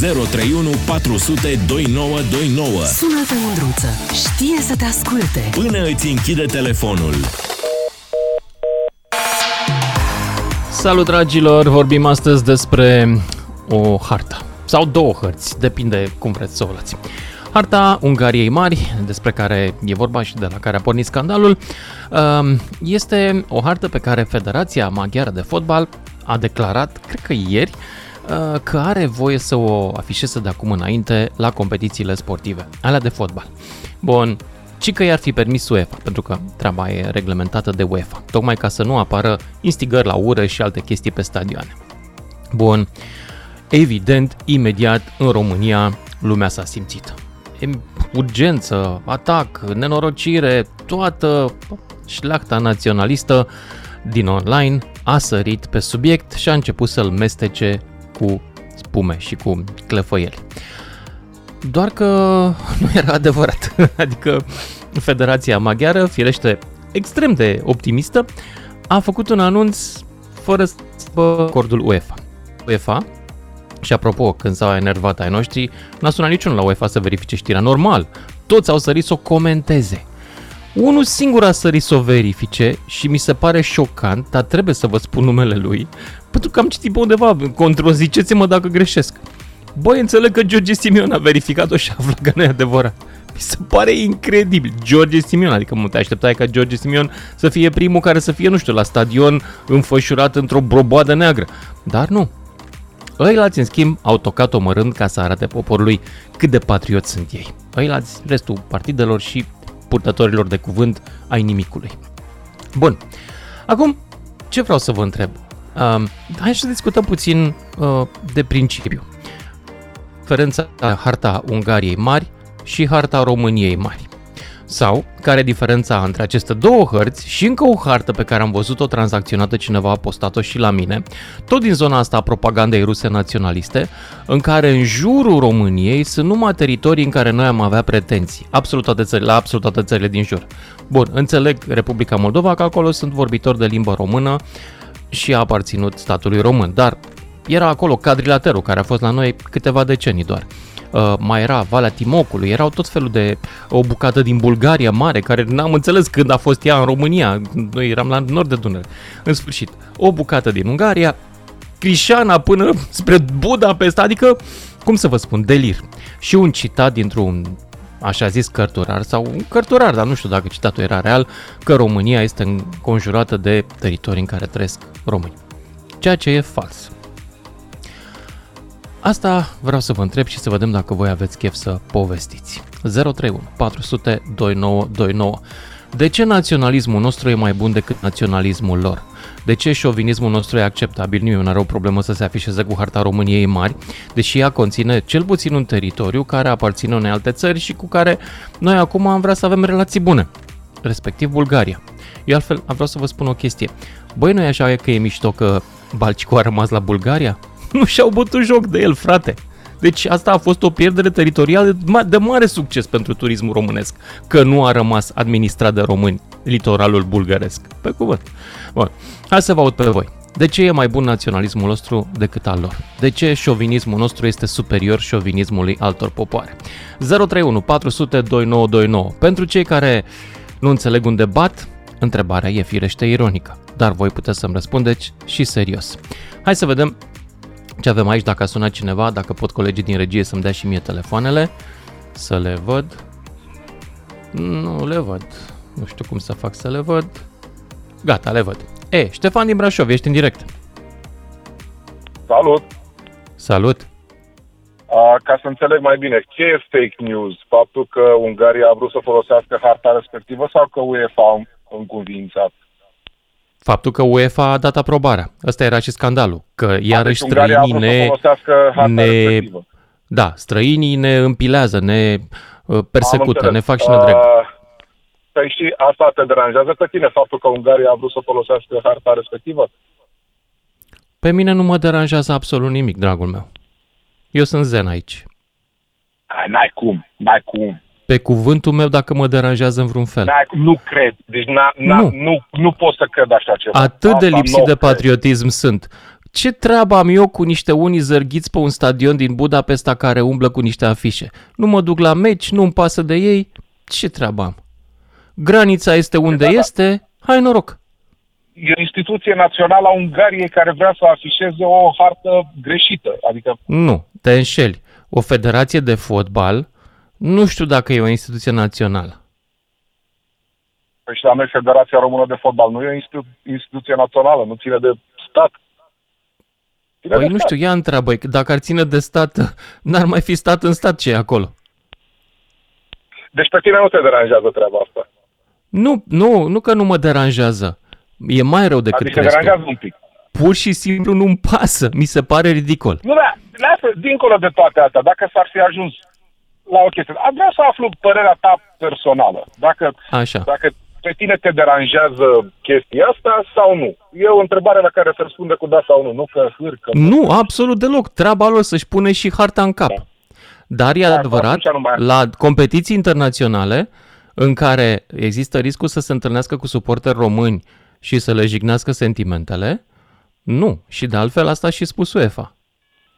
031 400 2929. Sună-te, Mândruță. Știe să te asculte. Până îți închide telefonul. Salut dragilor, vorbim astăzi despre o hartă sau două hărți, depinde cum vreți să o luați. Harta Ungariei Mari, despre care e vorba și de la care a pornit scandalul, um, este o hartă pe care Federația Maghiară de Fotbal a declarat, cred că ieri, uh, că are voie să o afișeze de acum înainte la competițiile sportive, alea de fotbal. Bun, ci că i-ar fi permis UEFA, pentru că treaba e reglementată de UEFA, tocmai ca să nu apară instigări la ură și alte chestii pe stadioane. Bun, evident, imediat în România lumea s-a simțit. Urgență, atac, nenorocire, toată șlachta naționalistă din online a sărit pe subiect și a început să-l mestece cu spume și cu clefăieli. Doar că nu era adevărat. Adică Federația Maghiară, firește extrem de optimistă, a făcut un anunț fără să acordul UEFA. UEFA, și apropo, când s-au enervat ai noștri, n-a sunat niciunul la UEFA să verifice știrea. Normal, toți au sărit să o comenteze. Unul singur a sărit să o verifice și mi se pare șocant, dar trebuie să vă spun numele lui, pentru că am citit pe undeva, controziceți-mă dacă greșesc. Băi, înțeleg că George Simion a verificat-o și a aflat că nu e adevărat. Mi se pare incredibil. George Simion, adică mă te așteptai ca George Simion să fie primul care să fie, nu știu, la stadion înfășurat într-o broboadă neagră. Dar nu. Ăilalți, în schimb, au tocat omărând ca să arate poporului cât de patrioți sunt ei. Ăilalți, restul partidelor și purtătorilor de cuvânt ai nimicului. Bun. Acum, ce vreau să vă întreb? Uh, hai să discutăm puțin uh, de principiu diferența harta Ungariei mari și harta României mari. Sau, care e diferența între aceste două hărți și încă o hartă pe care am văzut-o tranzacționată, cineva a postat-o și la mine, tot din zona asta a propagandei ruse naționaliste, în care în jurul României sunt numai teritorii în care noi am avea pretenții, absolut toate țările, la absolut toate țările din jur. Bun, înțeleg Republica Moldova că acolo sunt vorbitori de limbă română și a aparținut statului român, dar era acolo cadrilaterul care a fost la noi câteva decenii doar. Uh, mai era Valea Timocului, erau tot felul de o bucată din Bulgaria mare, care n-am înțeles când a fost ea în România, noi eram la nord de Dunăre. În sfârșit, o bucată din Ungaria, Crișana până spre Budapest, adică, cum să vă spun, delir. Și un citat dintr-un așa zis cărturar sau un cărturar, dar nu știu dacă citatul era real, că România este înconjurată de teritorii în care trăiesc români. Ceea ce e fals. Asta vreau să vă întreb și să vedem dacă voi aveți chef să povestiți. 031 400 2929 De ce naționalismul nostru e mai bun decât naționalismul lor? De ce șovinismul nostru e acceptabil? Nimeni nu are o problemă să se afișeze cu harta României mari, deși ea conține cel puțin un teritoriu care aparține unei alte țări și cu care noi acum am vrea să avem relații bune, respectiv Bulgaria. Eu altfel am vrea să vă spun o chestie. Băi, nu e așa că e mișto că Balcicu a rămas la Bulgaria? Nu și-au bătut joc de el, frate. Deci asta a fost o pierdere teritorială de mare succes pentru turismul românesc, că nu a rămas administrat de români litoralul bulgăresc. Pe cuvânt. Bun, hai să vă aud pe voi. De ce e mai bun naționalismul nostru decât al lor? De ce șovinismul nostru este superior șovinismului altor popoare? 031 400 2929. Pentru cei care nu înțeleg un debat, întrebarea e firește ironică, dar voi puteți să-mi răspundeți și serios. Hai să vedem ce avem aici, dacă a sunat cineva, dacă pot colegii din regie să-mi dea și mie telefoanele, să le văd. Nu le văd. Nu știu cum să fac să le văd. Gata, le văd. E, Ștefan din Brașov, ești în direct. Salut! Salut! A, ca să înțeleg mai bine, ce e fake news? Faptul că Ungaria a vrut să folosească harta respectivă sau că UEFA a încuvințat? Faptul că UEFA a dat aprobarea. Ăsta era și scandalul. Că iarăși deci străinii ne... ne da, străinii ne împilează, ne uh, persecută, ne fac și ne drept. Uh, păi și asta te deranjează pe tine, faptul că Ungaria a vrut să folosească harta respectivă? Pe mine nu mă deranjează absolut nimic, dragul meu. Eu sunt zen aici. N-ai cum, n-ai cum pe cuvântul meu dacă mă deranjează în vreun fel. Da, nu cred. Deci n-a, n-a, nu. Nu, nu pot să cred așa ceva. Atât Asta de lipsit de patriotism cred. sunt. Ce treabă am eu cu niște unii zărghiți pe un stadion din Budapesta care umblă cu niște afișe? Nu mă duc la meci, nu-mi pasă de ei, ce treabă am? Granița este unde Da, da. este, hai noroc. E o instituție națională a Ungariei care vrea să afișeze o hartă greșită. Adică, Nu, te înșeli. O federație de fotbal, nu știu dacă e o instituție națională. păi și la noi Federația Română de Fotbal nu e o institu- instituție națională, nu ține de stat. Ține Păi de nu stat. știu, ia întreabă, dacă ar ține de stat, n-ar mai fi stat în stat ce e acolo. Deci pe tine nu te deranjează treaba asta. Nu, nu, nu că nu mă deranjează. E mai rău decât Adică te crezi tu. deranjează un pic. Pur și simplu nu-mi pasă. Mi se pare ridicol. Nu, da, lasă, dincolo de toate astea, dacă s-ar fi ajuns la o chestie, aș vrea să aflu părerea ta personală. Dacă, Așa. dacă pe tine te deranjează chestia asta sau nu. E o întrebare la care se răspunde cu da sau nu, nu că hârcă. Nu, absolut deloc. Treaba lor să-și pune și harta în cap. Da. Dar e Da, adevărat, atunci nu mai- la competiții internaționale în care există riscul să se întâlnească cu suporteri români și să le jignească sentimentele, nu. Și de altfel asta a și spus UEFA.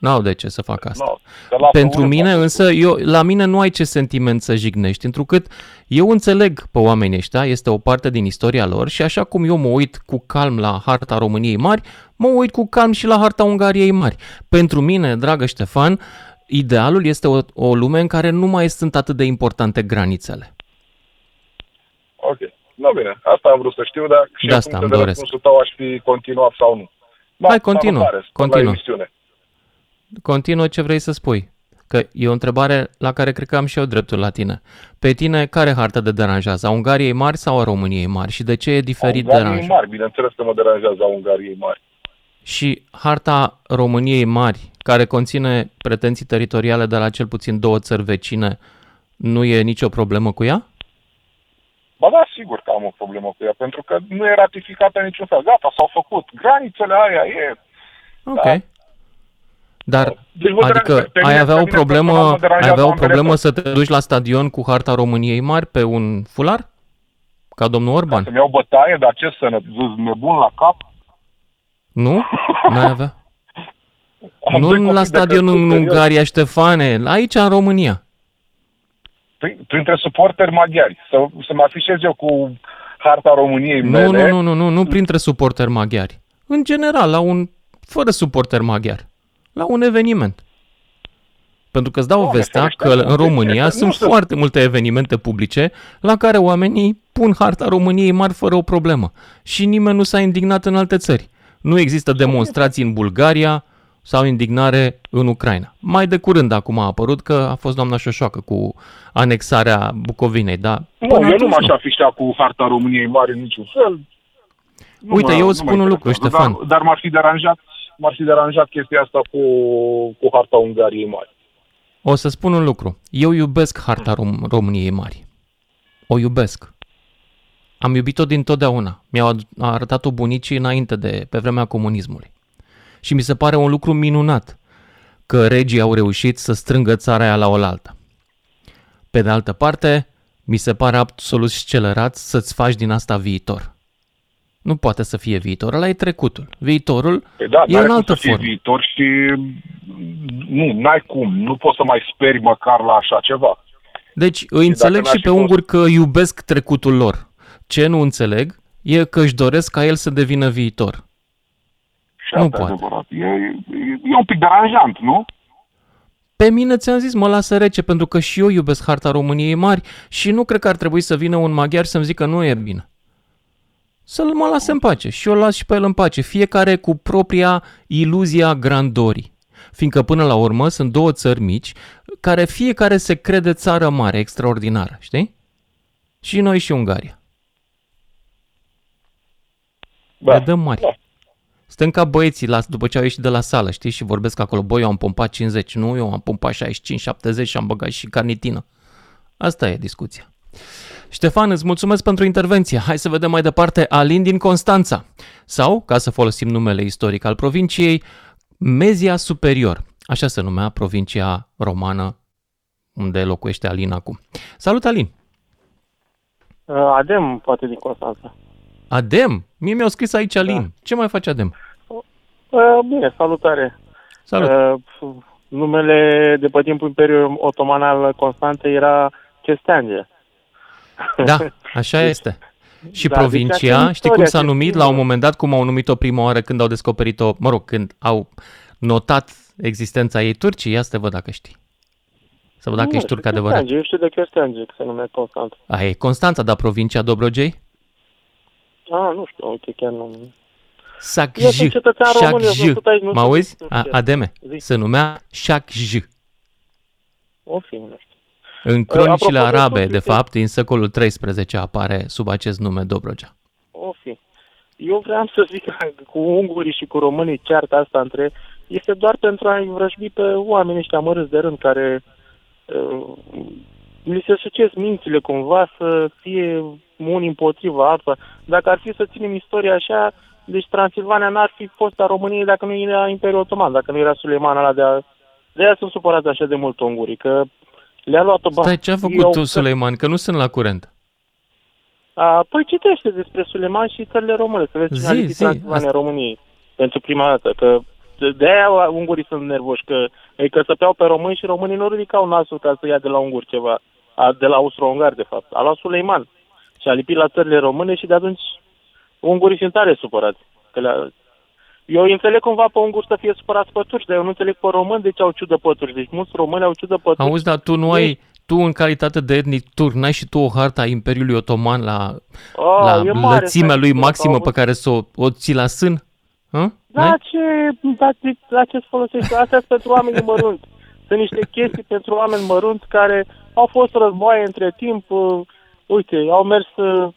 N-au de ce să facă asta. Nu, să lasă Pentru unul, mine poate. însă, eu, la mine nu ai ce sentiment să jignești, întrucât eu înțeleg pe oamenii ăștia, este o parte din istoria lor și așa cum eu mă uit cu calm la harta României mari, mă uit cu calm și la harta Ungariei mari. Pentru mine, dragă Ștefan, idealul este o, o lume în care nu mai sunt atât de importante granițele. Ok. Nu bine, asta am vrut să știu, dar și De în asta funcție îmi de doresc. răspunsul tău aș fi continuat sau nu. Da, Hai, continuă, salutare, spor la continuă. Emisiune. Continuă ce vrei să spui. Că e o întrebare la care cred că am și eu dreptul la tine. Pe tine, care hartă de deranjează? A Ungariei mari sau a României mari? Și de ce e diferit Ungariei deranj? mari, bineînțeles că mă deranjează a Ungariei mari. Și harta României mari, care conține pretenții teritoriale de la cel puțin două țări vecine, nu e nicio problemă cu ea? Ba da, sigur că am o problemă cu ea, pentru că nu e ratificată în niciun fel. Gata, s-au făcut. Granițele aia e... Ok. Da. Dar, Deci mă adică deranjează. Pe ai mine- avea pe o mine personal problemă, mă ai deranjează avea o ambele problemă părți. să te duci la stadion cu harta României mari pe un fular? Ca domnul Orban? Să-mi iau bătaie, dar ce să ne zâs nebun la cap? Nu? N-ai avea? Am doi Nu copii la de stadion crescut, în serios. Ungaria, Ștefane, aici în România. Prin- Printre suporteri maghiari. Să, să mă afișez eu cu harta României Nu, mele. nu, nu, nu, nu, nu printre suporteri maghiari. În general, la un, fără suporteri maghiari. La un eveniment. Pentru că îți dau Doamne vestea ferește, că nu, în România nu sunt sunt- foarte multe evenimente publice la care oamenii pun harta României mari fără o problemă. Și nimeni nu s-a indignat în alte țări. Nu există demonstrații în Bulgaria sau indignare în Ucraina. Mai de curând acum a apărut că a fost doamna Șoșoacă cu anexarea Bucovinei, da? Nu, Până eu nu atunci m-aș afișa cu harta României mari în niciun fel. Nu Uite, mă- eu nu îți mă spun un lucru, interesează, Ștefan. Dar, dar m-ar fi deranjat, m-ar fi deranjat chestia asta cu, cu harta Ungariei mari. O să spun un lucru. Eu iubesc harta Rom- României mari. O iubesc. Am iubit-o din totdeauna. Mi-au ad- arătat-o bunicii înainte de, pe vremea comunismului. Și mi se pare un lucru minunat că regii au reușit să strângă țara aia la oaltă. Pe de altă parte, mi se pare absolut scelerat să-ți faci din asta viitor. Nu poate să fie viitor, ăla e trecutul. Viitorul Păi da, e n-are în cum altă să fie formă. viitor și nu, n-ai cum. Nu poți să mai speri măcar la așa ceva. Deci îi înțeleg n-ar și fi pe fost- unguri că iubesc trecutul lor. Ce nu înțeleg e că își doresc ca el să devină viitor. Și Nu asta e poate. adevărat. E, e, e un pic deranjant, nu? Pe mine ți-am zis, mă lasă rece, pentru că și eu iubesc harta României mari și nu cred că ar trebui să vină un maghiar să-mi zică nu e bine. Să-l mă lase în pace și eu las și pe el în pace, fiecare cu propria iluzia grandorii. Fiindcă până la urmă sunt două țări mici care fiecare se crede țară mare, extraordinară, știi? Și noi și Ungaria. Da. Le dăm mari. Da. Suntem ca băieții la, după ce au ieșit de la sală, știi, și vorbesc acolo, băi, eu am pompat 50, nu, eu am pompat 65, 70 și am băgat și carnitină. Asta e discuția. Ștefan, îți mulțumesc pentru intervenție. Hai să vedem mai departe Alin din Constanța. Sau, ca să folosim numele istoric al provinciei, Mezia Superior. Așa se numea provincia romană unde locuiește Alin acum. Salut, Alin! Uh, Adem, poate din Constanța. Adem? Mie mi-au scris aici Alin. Da. Ce mai face Adem? Uh, bine, salutare. Salut! Uh, numele de pe timpul Imperiului Otoman al Constanței era Cesteange. Da, așa este. Și Da, deci provincia, aceeași știi cum istorie, s-a aceeași numit la un simbol. moment dat, cum au numit-o prima oară când au descoperit-o, mă rog, când au notat existența ei turcii, ia să te văd dacă știi. Să văd dacă Nu, ești turc știu adevărat. Cesteange, Eu știu de Cesteange, că se numește Constanța. Aia e Constanța, dar provincia Dobrogei? Ah, nu știu, uite, chiar nu... Sacj. Eu sunt cetățean român, eu sunt tot aici, nu Mă știu auzi? ce- A- Ademe. Zi. Se numea Sacj. O fi, nu știu. În cronicile apropo de arabe, turci, de uite- fapt, din secolul XIII apare sub acest nume Dobrogea. O fi. Eu vreau să zic că cu ungurii și cu românii cearta asta între este doar pentru a-i vrăjbi pe oamenii ăștia mărâți de rând care uh, li se sucesc mințile cumva să fie unii împotriva alta. Dacă ar fi să ținem istoria așa, deci Transilvania n-ar fi fost a României dacă nu era Imperiul Otoman, dacă nu era Suleiman ăla de a... De aia sunt supărați așa de mult ungurii, că le-a luat-o bani. Stai, ce a făcut Eu- tu, Suleiman? Că nu sunt la curent. A, păi citește despre Suleiman și țările române, să vezi Zi, cine a lipit zi, Transilvania asta- României pentru prima dată, că de- de aia ungurii sunt nervoși, că îi căsăpeau pe români și românii nu ridicau nasul ca să ia de la unguri ceva, a, de la austro-ungari de fapt. A luat Suleiman și a lipit la țările române și de atunci ungurii sunt tare supărați. Că le eu îi înțeleg cumva pe unguri să fie supărați pe turci, dar eu nu înțeleg pe români de ce au ciudă pe turci. Deci mulți români au ciudă pe turci. Auzi, dar tu nu ai, tu în calitate de etnic turc, n-ai și tu o hartă a Imperiului Otoman la, Ah, la e mare, lățimea stai, lui că maximă au pe care să o, o ții la sân? Hă? Da, N-ai? ce, da, ce, la ce folosește? Astea sunt pentru oameni mărunți. Sunt niște chestii pentru oameni mărunți care au fost războaie între timp. Uh, uite, au mers uh,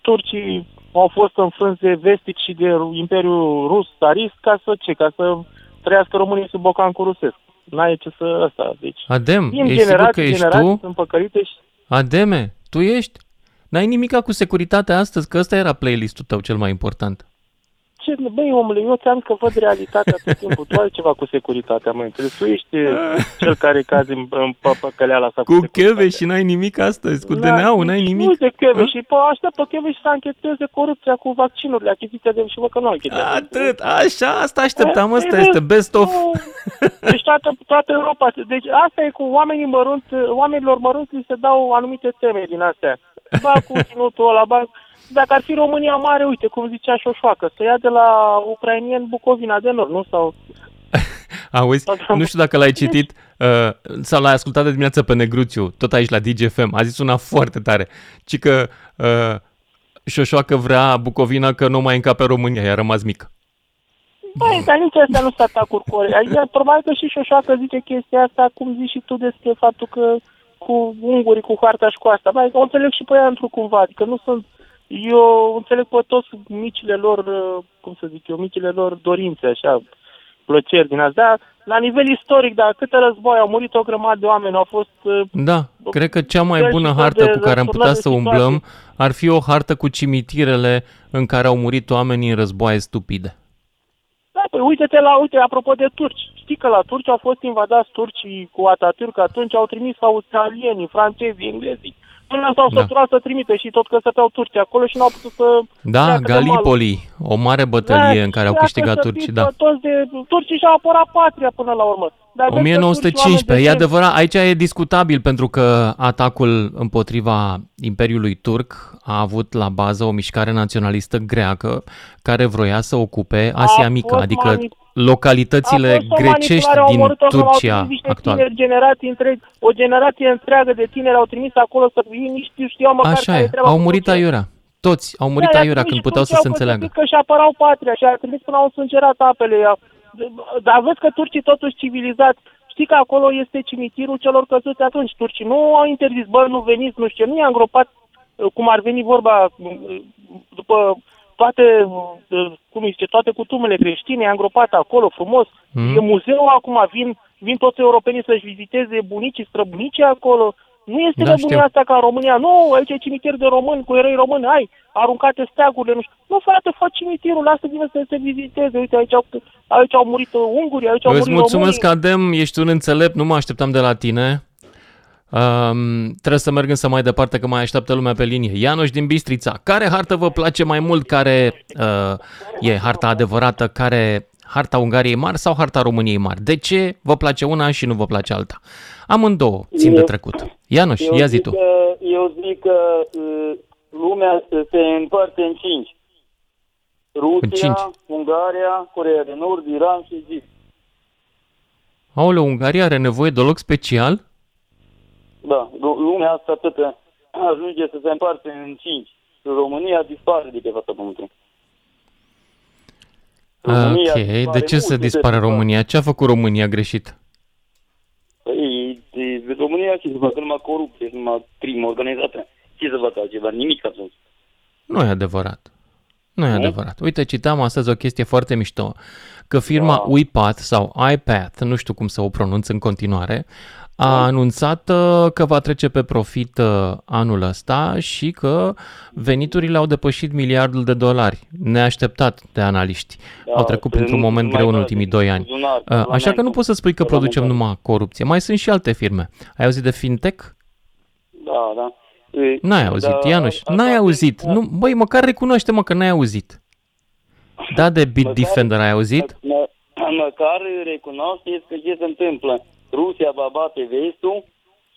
turcii, au fost înfrânți de vestic și de Imperiul Rus, Tsarist, ca să ce? Ca să trăiască românii sub bocancul rusesc. N-ai ce să ăsta. Deci, Adem, din ești sigur că generații, ești generații tu? sunt păcălite și Ademe, tu ești? N-ai nimica cu securitatea astăzi, că ăsta era playlistul tău cel mai important. Ce, băi, omule, eu ți-am că văd realitatea tot timpul. Tu ai ceva cu securitatea, mă înțeles? Tu ești uh, cel care cazi în, în pă- păcăleala asta cu, Cu securitatea. cheve și n-ai nimic astăzi, cu Da, DNA-ul n-ai nici nimic. Nu de cheve Hă? și pe așteaptă cheve și să ancheteze corupția cu vaccinurile, achiziția de și vă că nu anchetează. Atât, așa, asta așteptam, Eh, ăsta eh, este best of. nu. Deci toată, toată Europa. Deci asta e cu oamenii mărunți, oamenilor mărunți li se dau anumite teme din astea. Ba cu ținutul ăla, ba... Dacă ar fi România mare, uite, cum zicea Șoșoacă, să ia de la ucrainieni Bucovina de Nord, nu? Sau Auzi, nu știu dacă l-ai citit uh, sau l-ai ascultat de dimineață pe Negruțiu, tot aici la DGFM, a zis una foarte tare, ci că uh, Șoșoacă vrea Bucovina că nu mai încape România, i-a rămas mică. Băi, dar nici astea nu sunt atacuri core. Adică, probabil că și Șoșoacă zice chestia asta, cum zici și tu despre faptul că cu ungurii, cu harta și cu asta. Băi, o înțeleg și pe ea într cumva, adică nu sunt... Eu înțeleg pe toți micile lor, uh, cum să zic eu, micile lor dorințe, așa, plăceri din astea. La nivel istoric, da, câte război au murit o grămadă de oameni, au fost... uh, Da, cred că cea mai Fel bună și fel hartă de cu care am putea să răsturnări de umblăm ar fi o hartă cu cimitirele în care au murit oamenii în războaie stupide. Da, păi uite-te la, uite, apropo de turci. Știi că la turci au fost invadați turcii cu Atatürk, atunci au trimis australienii, francezii, englezii. Până s-au Da. săturat să trimite și tot căsăteau turci acolo și n-au putut să... Da, treacă de malul. Gallipoli, o mare bătălie în care au și dacă câștigat să turcii, fii da. to- Toți de, turcii și-au apărat patria până la urmă. Dar vezi că turcii, oameni 1915, e de adevărat, aici e discutabil pentru că atacul împotriva Imperiului Turc a avut la bază o mișcare naționalistă greacă care vroia să ocupe Asia A Mică, fost adică mani- localitățile A fost o grecești manipulare, au din omorât acolo, au Turcia trimis niște actuală. Tineri, generații întregi, o generație întreagă de tineri au trimis acolo să ei nici știu, știau măcar Așa care e, treaba au cu murit Turcia. aiurea. Toți au murit Da, aiurea i-a când trimis puteau și să se turcii au înțeleagă. pățit că și apărau patria și a trimis până au sângerat apele. Ia- Dar văd că turcii totuși civilizați. Știi că acolo este cimitirul celor căzuți atunci. Turcii nu au interzis, bă, nu veniți, nu știu ce, nu i-a îngropat uh, cum ar veni vorba uh, după toate, uh, cum îi zice, toate cutumele creștine, i-a îngropat acolo frumos. Mm. E muzeu acum, vin, vin toți europenii să-și viziteze bunicii, străbunicii acolo. Nu este Da, nebunia știu. asta ca în România. Nu, aici e cimitir de români, cu eroi români, ai, aruncate steagurile, nu știu. Nu, frate, fă cimitirul, lasă bine să se viziteze. Uite, aici au, aici au murit uh, ungurii, aici au Îți murit mulțumesc, românii. Adem, ești un înțelept, nu mă așteptam de la tine. Um, trebuie să merg însă mai departe că mai așteaptă lumea pe linie. Ianoș din Bistrița, care hartă vă place mai mult? Care uh, e harta adevărată? Care Harta Ungariei mari sau harta României mari? De ce vă place una și nu vă place alta? Amândouă țin de Eu- trecut. Ianuș, Eu ia zi zic tu. Că, eu zic că uh, lumea se împarte în cinci. Rusia, În cinci. Ungaria, Coreea de Nord, Iran și Egipt. Aoleu, Ungaria are nevoie de loc special? Da, lu- lumea asta atât ajunge să se împarte în cinci. România dispare de pe fața pământului. România Ok, dispare de ce să mult dispară de- România? Ce a făcut România greșit? Păi, de, de România ce să facă numai corupție, numai crimă organizată. Ce să facă altceva? Nimic atunci. Nu e adevărat. Nu e Nu? adevărat. Uite, citam astăzi o chestie foarte mișto, că firma Da. UiPath sau iPath, nu știu cum să o pronunț în continuare, a Da. anunțat uh, că va trece pe profit uh, anul ăsta și că veniturile au depășit miliardul de dolari, neașteptat de analiști. Da, Au trecut pe printr-un nu- moment numai greu în da, ultimii din doi ani. buzunar, Uh, Așa că nu Parlamentul, poți să spui că producem Parlamentul. numai corupție. Mai sunt și alte firme. Ai auzit de fintech? Da, da. E, N-ai auzit, da, Ianuș, asta n-ai pe- auzit. da. Nu, băi, măcar recunoaște, mă, că n-ai auzit. Da, de Bitdefender ai auzit? Mă, măcar recunoașteți că ce se întâmplă. Rusia va bate vestul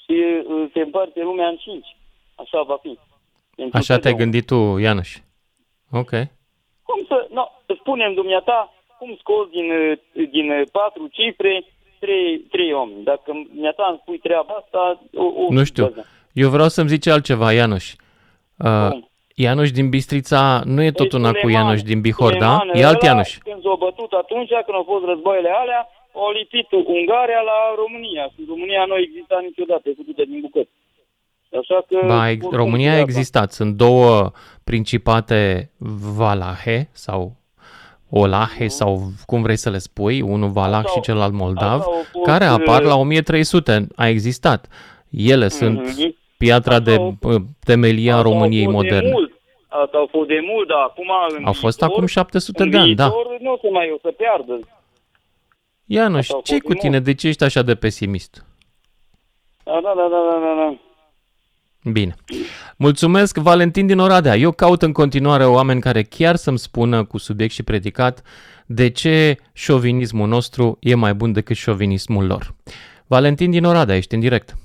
și uh, se împarte lumea în cinci. Așa va fi. Pentru Așa te-ai totdeauna. gândit tu, Ianuș. Ok. Cum să... No, spunem dumneata, cum scoți din, uh, din uh, patru cifre trei, trei oameni. Dacă dumneata îmi spui treaba asta... O, o Nu știu. Eu vreau să-mi zici altceva, Ianuș. Uh, Cum? Ianuș din Bistrița nu e tot Păi, una cu Suleiman, Ianuș din Bihor, da? Suleiman, E alt ăla, Ianuș. Când s-a bătut atunci, când au fost războaiele alea, au lipit Ungaria la România. Și România nu exista niciodată, e făcută din bucăți. Așa că... Ba, ex- oricum, România a treaba. existat. Sunt două principate valahe sau olahe sau cum vrei să le spui, unul valah Asta și au- celălalt moldav, asta au fost, care apar uh, la 1300. A existat. Ele sunt Mhm. Piatra Asta de au- uh, temelie a Asta au României fost de moderne. mult. Asta au fost de mult, dar acum în Au fost viitor, acum 700 în de ani, da. viitor nu o să mai o să piardă. Ianuș, Asta au ce fost cu de tine? mult. De ce ești așa de pesimist? Da, da, da, da, da, da, da. Bine. Mulțumesc, Valentin din Oradea. Eu caut în continuare oameni care chiar să-mi spună cu subiect și predicat de ce șovinismul nostru e mai bun decât șovinismul lor. Valentin din Oradea, ești în direct.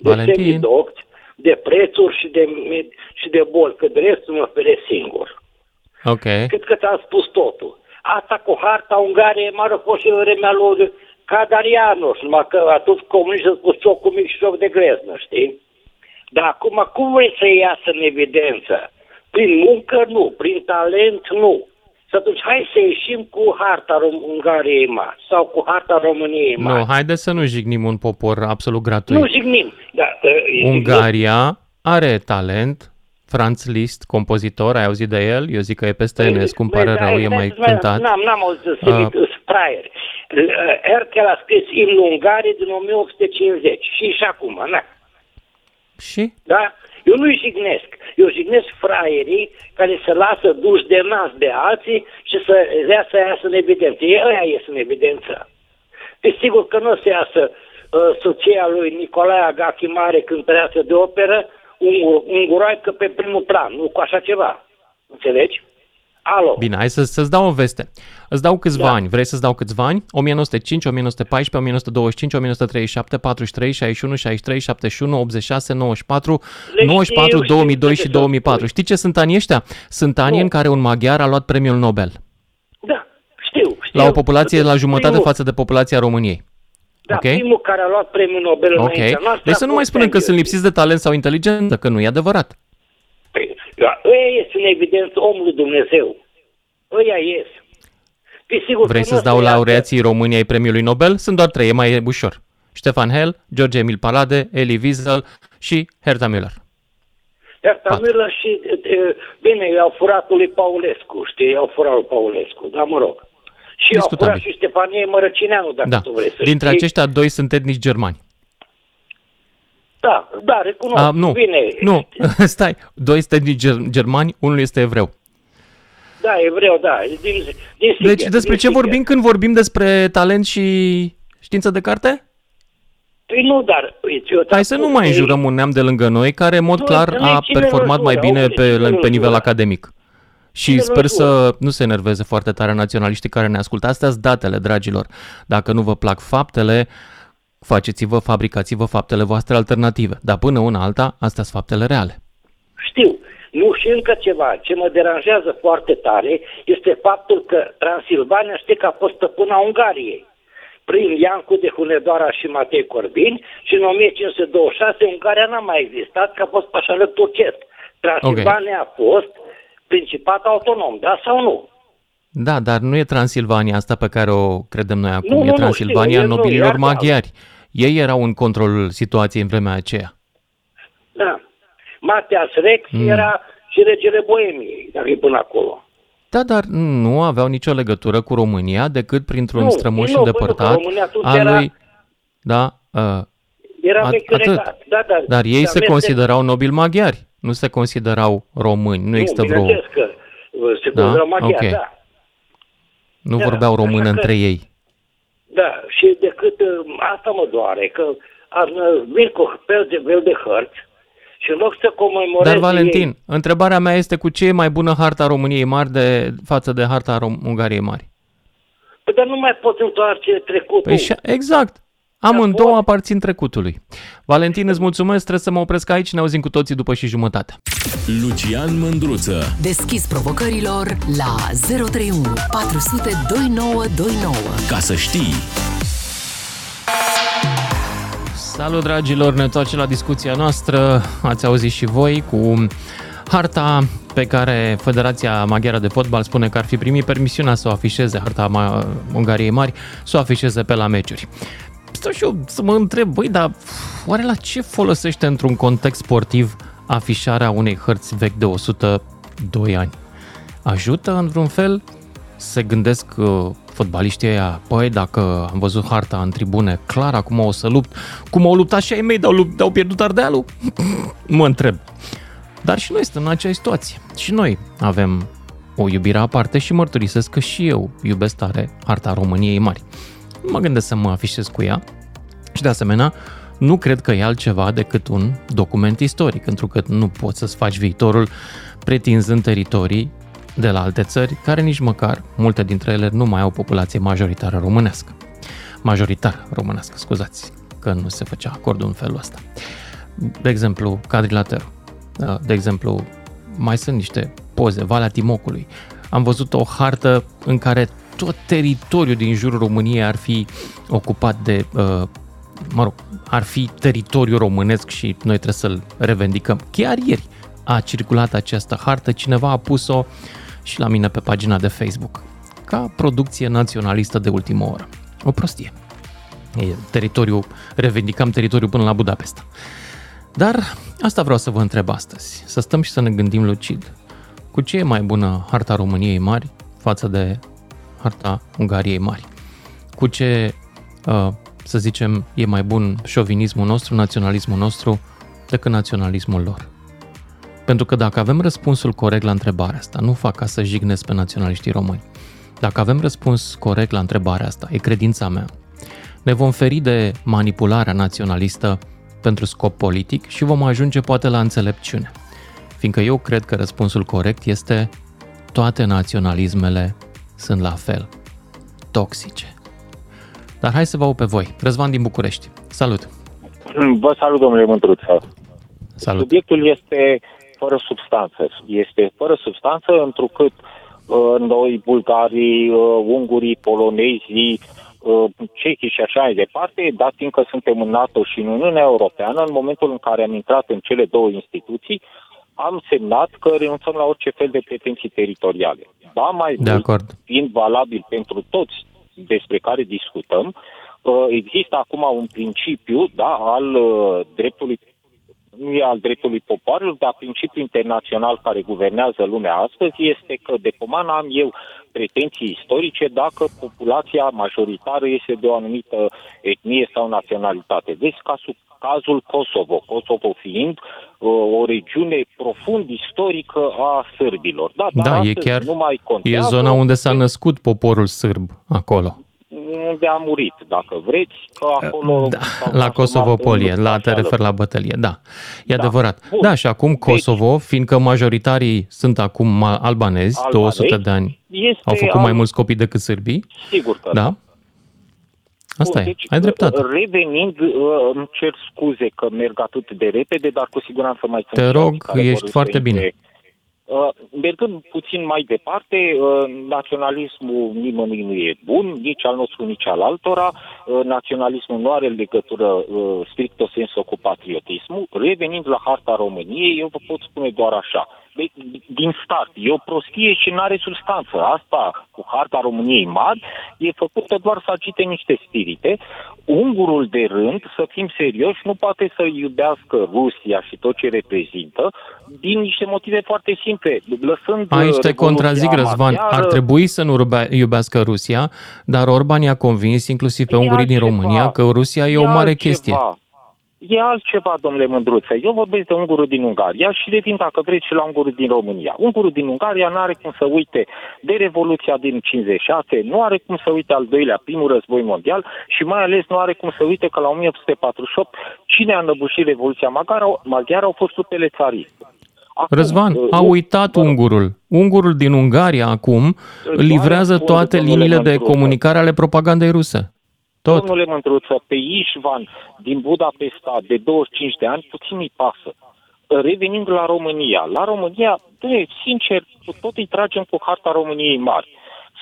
De Valentin. semidoct, de prețuri și de, med- și de boli, că de restul mă feresc singur. Ok. Cred că ți-am spus totul. Asta cu harta Ungariei mă a fost și în vremea lui Cadarianos, numai că atunci comuniști a spus cioc cu mic și cioc de greznă, știi? Dar acum cum vrei să iasă în evidență? Prin muncă nu, prin talent nu. Și atunci hai să ieșim cu harta Rom- Ungariei mari sau cu harta României mari. Nu, haide să nu jignim un popor absolut gratuit. nu jignim. Dar, uh, Ungaria are talent. Franz Liszt, compozitor, ai auzit de el? Eu zic că e peste Enescu, îmi pare Băi, rău, da, e mai stai, cântat. N-am, n-am auzit să Uh, uh, fraieri. Erkel a scris imnul Ungariei din 1850 și și acum, na. Și? Da? Eu nu-i jignesc. Eu jignesc fraierii care se lasă duși de nas de alții și să vrea să iasă în evidență. Ei ăia ies în evidență. E sigur că nu o să iasă uh, soția lui Nicolae Agachi Mare cântăreață de operă, un, un guroaică pe primul plan, nu cu așa ceva. Înțelegi? Alo. Bine, hai să, să-ți dau o veste. Îți dau câțiva Da. ani. Vrei să-ți dau câțiva ani? 1905, 1914, 1925, 1937, 43, 61, 63, 71, 86, 94, Le 94, știu, 2002 știu și ce să 2004. spui. Știi ce sunt anii ăștia? Sunt anii Nu. în care un maghiar a luat premiul Nobel. Da, știu, știu. La o populație la jumătate primul, față de populația României. Da, ok? primul care a luat premiul Nobel Ok. înaintea noastră Deci a să nu mai fost spunem că Engels. sunt lipsiți de talent sau inteligență, că nu e adevărat. Păi, da, ăia ies în evidență omul lui Dumnezeu. Ăia ies. Păi, sigur Vrei că să-ți nu o dau iasă. laureații României premiului Nobel? Sunt doar trei, e mai ușor. Ștefan Hell, George Emil Palade, Elie Wiesel și Herta Müller. Iar Patru. Tamilă și, e, bine, i-au furat lui Paulescu, știi, i-au furat lui Paulescu, dar mă rog. Și i-au Discutabil. furat și Stefanie Mărăcineanu, dacă Da. tu vrei să Dintre știi. aceștia doi sunt etnici germani. Da, da, recunosc. A, nu, Bine, nu, stai, doi sunt etnici ger- germani, unul este evreu. Da, e vreau, da, din, din Deci Sighet, despre din ce Sighet. vorbim când vorbim despre talent și știință de carte? Păi nu, dar... uite, eu Hai să nu mai înjurăm un neam de lângă noi care, în mod Nu, clar, să nu-i a cine performat mai înjură, bine auzi, pe, cine pe nivel înjură? academic. Și Cine sper nu să nu se enerveze foarte tare naționaliștii care ne ascultă. Astea sunt datele, dragilor. Dacă nu vă plac faptele, faceți-vă, fabricați-vă faptele voastre alternative. Dar până una alta, astea sunt faptele reale. Știu. Nu, și încă ceva. Ce mă deranjează foarte tare este faptul că Transilvania știe că a fost stăpâna Ungariei prin Iancu de Hunedoara și Matei Corbin și în 1526 Ungaria n-a mai existat, că a fost pașalăc turcesc. Transilvania okay. a fost principat autonom, da sau nu? Da, dar nu e Transilvania asta pe care o credem noi acum. Nu, e nu, nu, Transilvania știu, e- nu, nobililor e maghiari. Ei erau în controlul situației în vremea aceea. Da. Matias Rex Mm. mm. era și regele Boemiei, dacă e până acolo. Da, dar nu aveau nicio legătură cu România decât printr-un Nu, strămoș din nou, îndepărtat pentru că România atunci al era- lui... Da, uh, Era At- vechi atât. regat. Da, da, dar ei da, se amestec- considerau nobili maghiari, nu se considerau români, nu există vreo... bineînțeles că uh, se Da? considerau maghiari, Ok. da. Nu Da, vorbeau așa română că- între ei. Da, și decât uh, asta mă doare, că ar uh, vin cu fel de fel de hărți și în loc să comemoreze Dar, Valentin, ei, întrebarea mea este cu ce e mai bună harta României mari de față de harta Rom- Ungariei mari? Păi, dar nu mai pot întoarce trecutul. Păi și, exact. Amândouă pot. aparțin trecutului. Valentin, îți mulțumesc, trebuie să mă opresc aici, ne auzim cu toții după și jumătate. Lucian Mândruță. Deschis provocărilor la 031 400 2929. Ca să știi. Salut, dragilor! Ne întoarcem la discuția noastră. Ați auzit și voi cu harta pe care Federația Maghiară de Fotbal spune că ar fi primit permisiunea să o afișeze, harta Ma- Ungariei Mari, să o afișeze pe la meciuri. Stau și eu să mă întreb, băi, dar oare la ce folosește într-un context sportiv afișarea unei hărți vechi de 102 ani? Ajută în vreun fel? Se gândesc uh, fotbaliștii ăia, păi dacă am văzut harta în tribune, clar acum o să lupt, cum au luptat și ai mei, de-au, lupt- de-au pierdut Ardealul? mă întreb. Dar și noi suntem în acea situație. Și noi avem o iubire aparte și mărturisesc că și eu iubesc tare harta României mari. Nu mă gândesc să mă afișez cu ea și de asemenea nu cred că e altceva decât un document istoric, pentru că nu poți să-ți faci viitorul pretinzând teritorii de la alte țări care nici măcar, multe dintre ele, nu mai au populație majoritară românească. Majoritar românească, scuzați, că nu se făcea acordul în felul ăsta. De exemplu, Cadrilateru. De exemplu, mai sunt niște poze, Valea Timocului. Am văzut o hartă în care tot teritoriul din jurul României ar fi ocupat de, uh, mă rog, ar fi teritoriu românesc și noi trebuie să-l revendicăm. Chiar ieri a circulat această hartă, cineva a pus-o și la mine pe pagina de Facebook ca producție naționalistă de ultimă oră. O prostie. E teritoriu, revendicam teritoriul până la Budapesta. Dar asta vreau să vă întreb astăzi, să stăm și să ne gândim lucid. Cu ce e mai bună harta României mari față de harta Ungariei mari? Cu ce, uh, să zicem, e mai bun șovinismul nostru, naționalismul nostru, decât naționalismul lor? Pentru că dacă avem răspunsul corect la întrebarea asta, nu fac ca să jignesc pe naționaliștii români, dacă avem răspuns corect la întrebarea asta, e credința mea, ne vom feri de manipularea naționalistă pentru scop politic și vom ajunge poate la înțelepciune. Fiindcă eu cred că răspunsul corect este toate naționalismele sunt la fel, toxice. Dar hai să vă aud pe voi. Răzvan din București. Salut! Vă salut, domnule Mândruță. Salut! Subiectul este fără substanță. Este fără substanță întrucât uh, noi, bulgarii, uh, ungurii, polonezii, uh, cehii și așa mai departe, dat fiindcă suntem în NATO și în Uniunea Europeană, în momentul în care am intrat în cele două instituții, am semnat că renunțăm la orice fel de pretenții teritoriale. Ba mai De mult, acord. fiind valabil pentru toți despre care discutăm, uh, există acum un principiu da, al uh, dreptului nu e al dreptului popoarelor, dar principiul internațional care guvernează lumea astăzi este că de poman am eu pretenții istorice dacă populația majoritară este de o anumită etnie sau naționalitate. Deci cazul, cazul Kosovo, Kosovo fiind uh, o regiune profund istorică a sârbilor. Da, dar Da, e astăzi chiar nu mai e contează. zona unde s-a născut poporul sârb acolo. unde a murit, dacă vreți, că acolo... Da, s-au la Kosovo transformat Polie, în la te așa refer la bătălie, da. E Da. adevărat. Bun. Da, și acum Kosovo, fiindcă majoritarii sunt acum ma- albanezi, Albanezi, 200 de ani, Este au făcut mai al- mulți copii decât sârbii, Sigur că da? Asta Bun, e, deci, ai dreptate. Revenind, uh, îmi cer scuze că merg atât de repede, dar cu siguranță mai sunt Te și rog, alții care ești vor foarte intre. bine. Uh, Mergând puțin mai departe, uh, naționalismul nimănui nu e bun, nici al nostru, nici al altora. Uh, Naționalismul nu are legătură uh, stricto sensu cu patriotismul. Revenind la harta României, eu vă pot spune doar așa. De- Din start, e o prostie și nu are substanță. Asta cu harta României mari e făcută doar să agite niște spirite. Ungurul de rând, să fim serioși, nu poate să iubească Rusia și tot ce reprezintă din niște motive foarte simple. Lăsând Aici te Revoluția contrazic, Răzvan. maghiară, Ar trebui să nu rubea- iubească Rusia, dar Orban i-a convins, inclusiv pe E ungurii din altceva. România, că Rusia e o mare altceva. chestie. E altceva, domnule Mândruță. Eu vorbesc de ungurul din Ungaria și revin, dacă vreți, și la ungurul din România. Ungurul din Ungaria nu are cum să uite de Revoluția din 56, nu are cum să uite al doilea, primul război mondial și mai ales nu are cum să uite că la 1848 cine a înăbușit Revoluția maghiară, maghiară au fost trupele țariste. Acum, Răzvan, uh, a eu- uitat mă rog, ungurul. Ungurul din Ungaria acum livrează răspunde, toate domnule liniile de Mândruță. comunicare ale propagandei ruse. Tot. Domnule Mândruță, pe Ișvan din Budapesta de 25 de ani, puțin îi pasă. Revenind la România, la România, de, sincer, cu tot îi tragem cu harta României mari.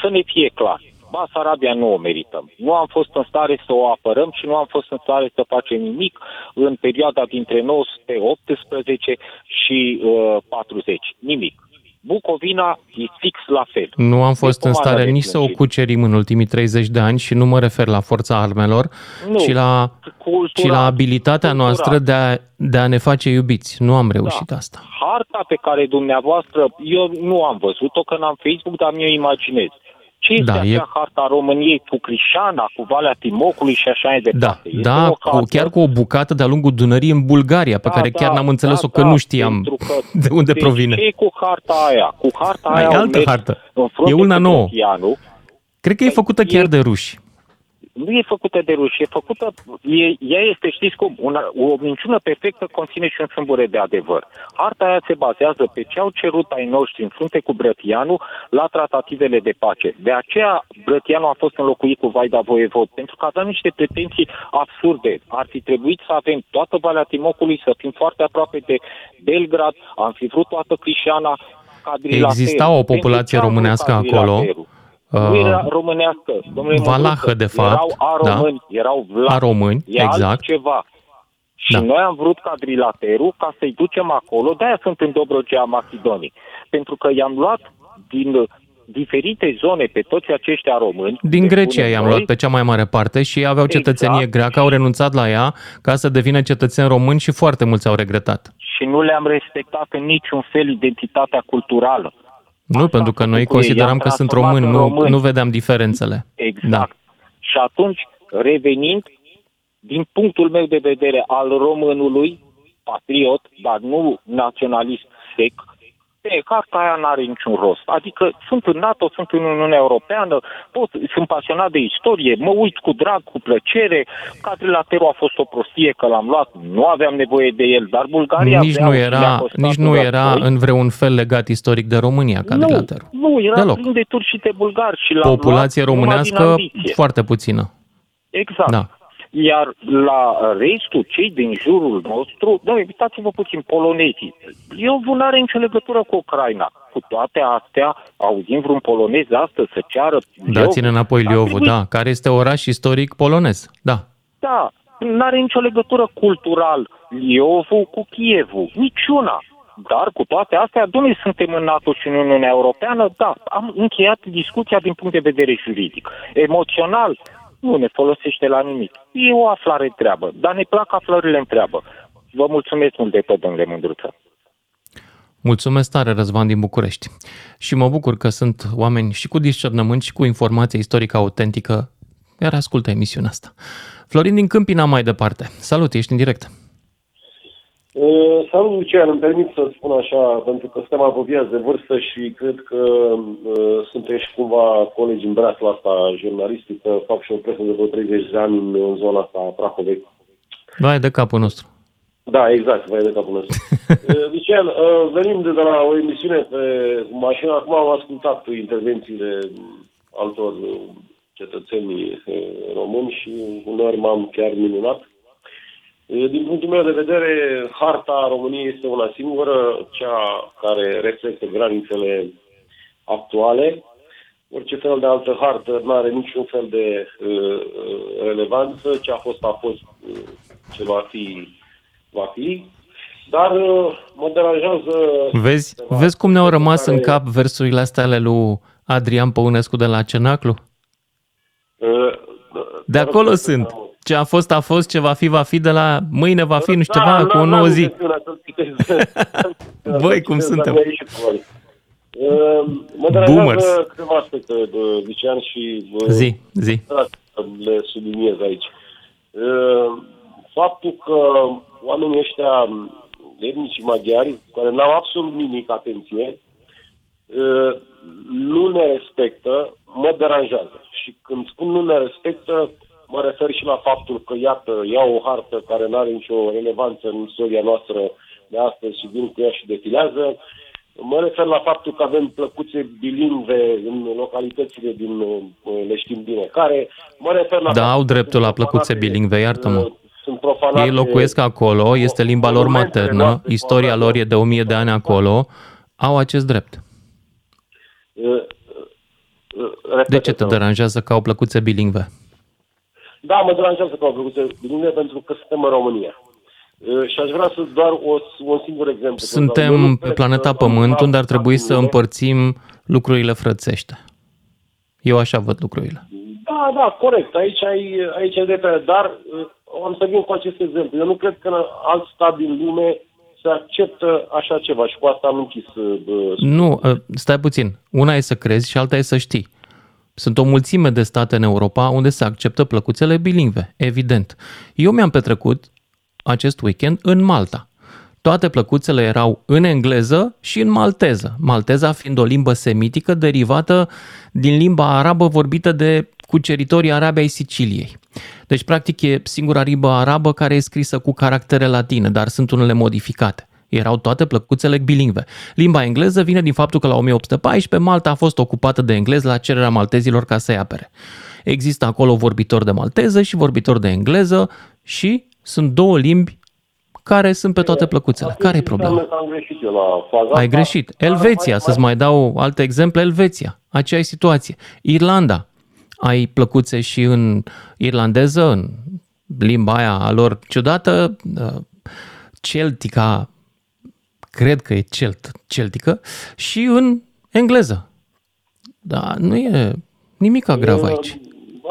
Să ne fie clar, Basarabia nu o merităm. Nu am fost în stare să o apărăm și nu am fost în stare să facem nimic în perioada dintre 918 și uh, 40. Nimic. Bucovina e fix la fel. Nu am fost E în pomană stare de nici să o plângere. cucerim în ultimii 30 de ani și nu mă refer la forța armelor, Nu, ci la, cultural, ci la abilitatea cultural. noastră de a, de a ne face iubiți. Nu am reușit asta. harta pe care dumneavoastră, eu nu am văzut-o că n-am Facebook, dar mi-o imaginez. Ce este Da, da, e- acea harta României cu Crișana, cu Valea Timocului și așa mai Da, departe? Este da, o cu, hartă- chiar cu o bucată de-a lungul Dunării în Bulgaria, pe Da, care da, chiar n-am înțeles-o da, că da, nu știam pentru că- de unde deci provine. ce e cu harta aia? Cu harta Mai aia e au altă mers hartă. în frunte E una cu nouă. Brătianu. Cred că e făcută chiar de ruși. Nu e făcută de ruși, e făcută, e, ea este, știți cum, una, o minciună perfectă conține și un sâmbure de adevăr. Harta aia se bazează pe ce au cerut ai noștri în frunte cu Brătianu la tratativele de pace. De aceea Brătianu a fost înlocuit cu Vaida Voievod, pentru că avea niște pretenții absurde. Ar fi trebuit să avem toată Valea Timocului, să fim foarte aproape de Belgrad, am fi vrut toată Crișana, Cadrilateru. Exista o Pentru populație ce am vrut românească acolo, Cadrilateru? Nu uh, era românească, domnule valahă, Mândruță, de fapt, Erau aromâni, erau vlahi. A români, e exact. altceva. Și Da. noi am vrut cadrilaterul ca să-i ducem acolo, de-aia sunt în Dobrogea Macedonii. Pentru că i-am luat din uh, diferite zone pe toți aceștia români. Din le Grecia spunem i-am noi, luat pe cea mai mare parte și ei aveau cetățenie Exact. greacă, au renunțat la ea ca să devină cetățeni români și foarte mulți au regretat. Și nu le-am respectat în niciun fel identitatea culturală. Nu, pentru că noi făcut cu ei, consideram i-am că sunt transformat români, în nu, români. nu vedeam diferențele. Exact. Da. Și atunci, revenind, din punctul meu de vedere al românului, patriot, dar nu naționalist sec, e, carta aia n-are niciun rost. Adică sunt în NATO, sunt în Uniunea Europeană, pot, sunt pasionat de istorie, mă uit cu drag, cu plăcere. Cadrilaterul a fost o prostie că l-am luat, nu aveam nevoie de el, dar Bulgaria Nici avea nu și le-a era, costat nici un nu era război. în vreun fel legat istoric de România, cadrilaterul. Nu, nu, era Deloc. plin de turci și de bulgari și l-am Populație luat numai din românească ambiție. foarte puțină. Exact. Da. Iar la restul, cei din jurul nostru, da, uitați-vă puțin, polonezii. Eu nu are nicio legătură cu Ucraina. Cu toate astea, auzim vreun polonez astăzi să ceară... Dați-ne Liovul? înapoi Ar Liovul, trebui- da, care este oraș istoric polonez. Da. Da, nu are nicio legătură cultural Liovul cu Kievul. Niciuna. Dar cu toate astea, domnule, suntem în NATO și în Uniunea Europeană, da, am încheiat discuția din punct de vedere juridic. Emoțional, nu ne folosește la nimic. E o aflare treabă, dar ne plac aflările în treabă. Vă mulțumesc mult de tot, domnule Mândruță. Mulțumesc tare, Răzvan din București. Și mă bucur că sunt oameni și cu discernământ și cu informație istorică autentică care ascultă emisiunea asta. Florin din Câmpina mai departe. Salut, ești în direct. Uh, salut, Lucian, îmi permit să spun așa, pentru că suntem apropiați de vârstă și cred că uh, suntem și cumva colegi în breasla asta jurnalistică, fac și o presă de vreo 30 de ani în, în zona asta a Prahovei. Vai de capul nostru. Da, exact, vai de capul nostru. uh, Lucian, uh, venim de la o emisiune pe mașină, acum am ascultat intervențiile altor uh, cetățeni uh, români și uneori m-am chiar minunat. Din punctul meu de vedere, harta României este una singură, cea care reflectă granițele actuale. Orice fel de altă hartă nu are niciun fel de uh, relevanță. Ce a fost, a fost. Uh, ce va fi, va fi. Dar uh, mă deranjează... Vezi, vezi cum ne-au rămas care... în cap versurile astea ale lui Adrian Păunescu de la Cenaclu? Uh, de acolo sunt. Ce a fost, a fost, ce va fi, va fi, de la mâine va fi, nu știu da, ceva, cu o nouă zi. Voi cum suntem? Mă Boomers. câteva aspecte, Lucian, și zi, zi. le subliniez aici. Faptul că oamenii ăștia etnici maghiari, care n-au absolut nimic, atenție, nu ne respectă, mă deranjează. Și când spun nu ne respectă, Mă refer și la faptul că, iată, iau o hartă care nu are nicio relevanță în istoria noastră de astăzi și vin cu ea și defilează. Mă refer la faptul că avem plăcuțe bilingve în localitățile din, uh, le știm bine, care mă refer la... Da, au dreptul la plăcuțe bilingve, iartă-mă. Uh, sunt profanate, Ei locuiesc acolo, este limba lor maternă, istoria lor e de o mie de ani acolo, au acest drept. Uh, de ce te deranjează că au plăcuțe bilingve? Da, mă deranjează că au făcut bine pentru că suntem în România. Și aș vrea să doar o, un singur exemplu. Suntem pe planeta Pământ unde ar trebui să împărțim lucrurile frățește. Eu așa văd lucrurile. Da, da, corect. Aici ai, aici ai dreptate. Dar am să vin cu acest exemplu. Eu nu cred că în alt stat din lume se acceptă așa ceva și cu asta am închis. Nu, stai puțin. Una e să crezi și alta e să știi. Sunt o mulțime de state în Europa unde se acceptă plăcuțele bilingve, evident. Eu mi-am petrecut acest weekend în Malta. Toate plăcuțele erau în engleză și în malteză, malteza fiind o limbă semitică derivată din limba arabă vorbită de cuceritorii arabi ai Siciliei. Deci, practic, e singura limbă arabă care e scrisă cu caractere latine, dar sunt unele modificate. Erau toate plăcuțele bilingve. Limba engleză vine din faptul că la 1814 Malta a fost ocupată de englez la cererea maltezilor ca să-i apere. Există acolo vorbitori de malteză și vorbitori de engleză și sunt două limbi care sunt pe toate plăcuțele. Care e problema? Ai greșit. Elveția, să-ți mai dau alte exemple, Elveția, aceeași situație. Irlanda, ai plăcuțe și în irlandeză, în limba aia a lor ciudată, uh, celtica, cred că e celt, celtică, și în engleză. Da, nu e nimic grav aici.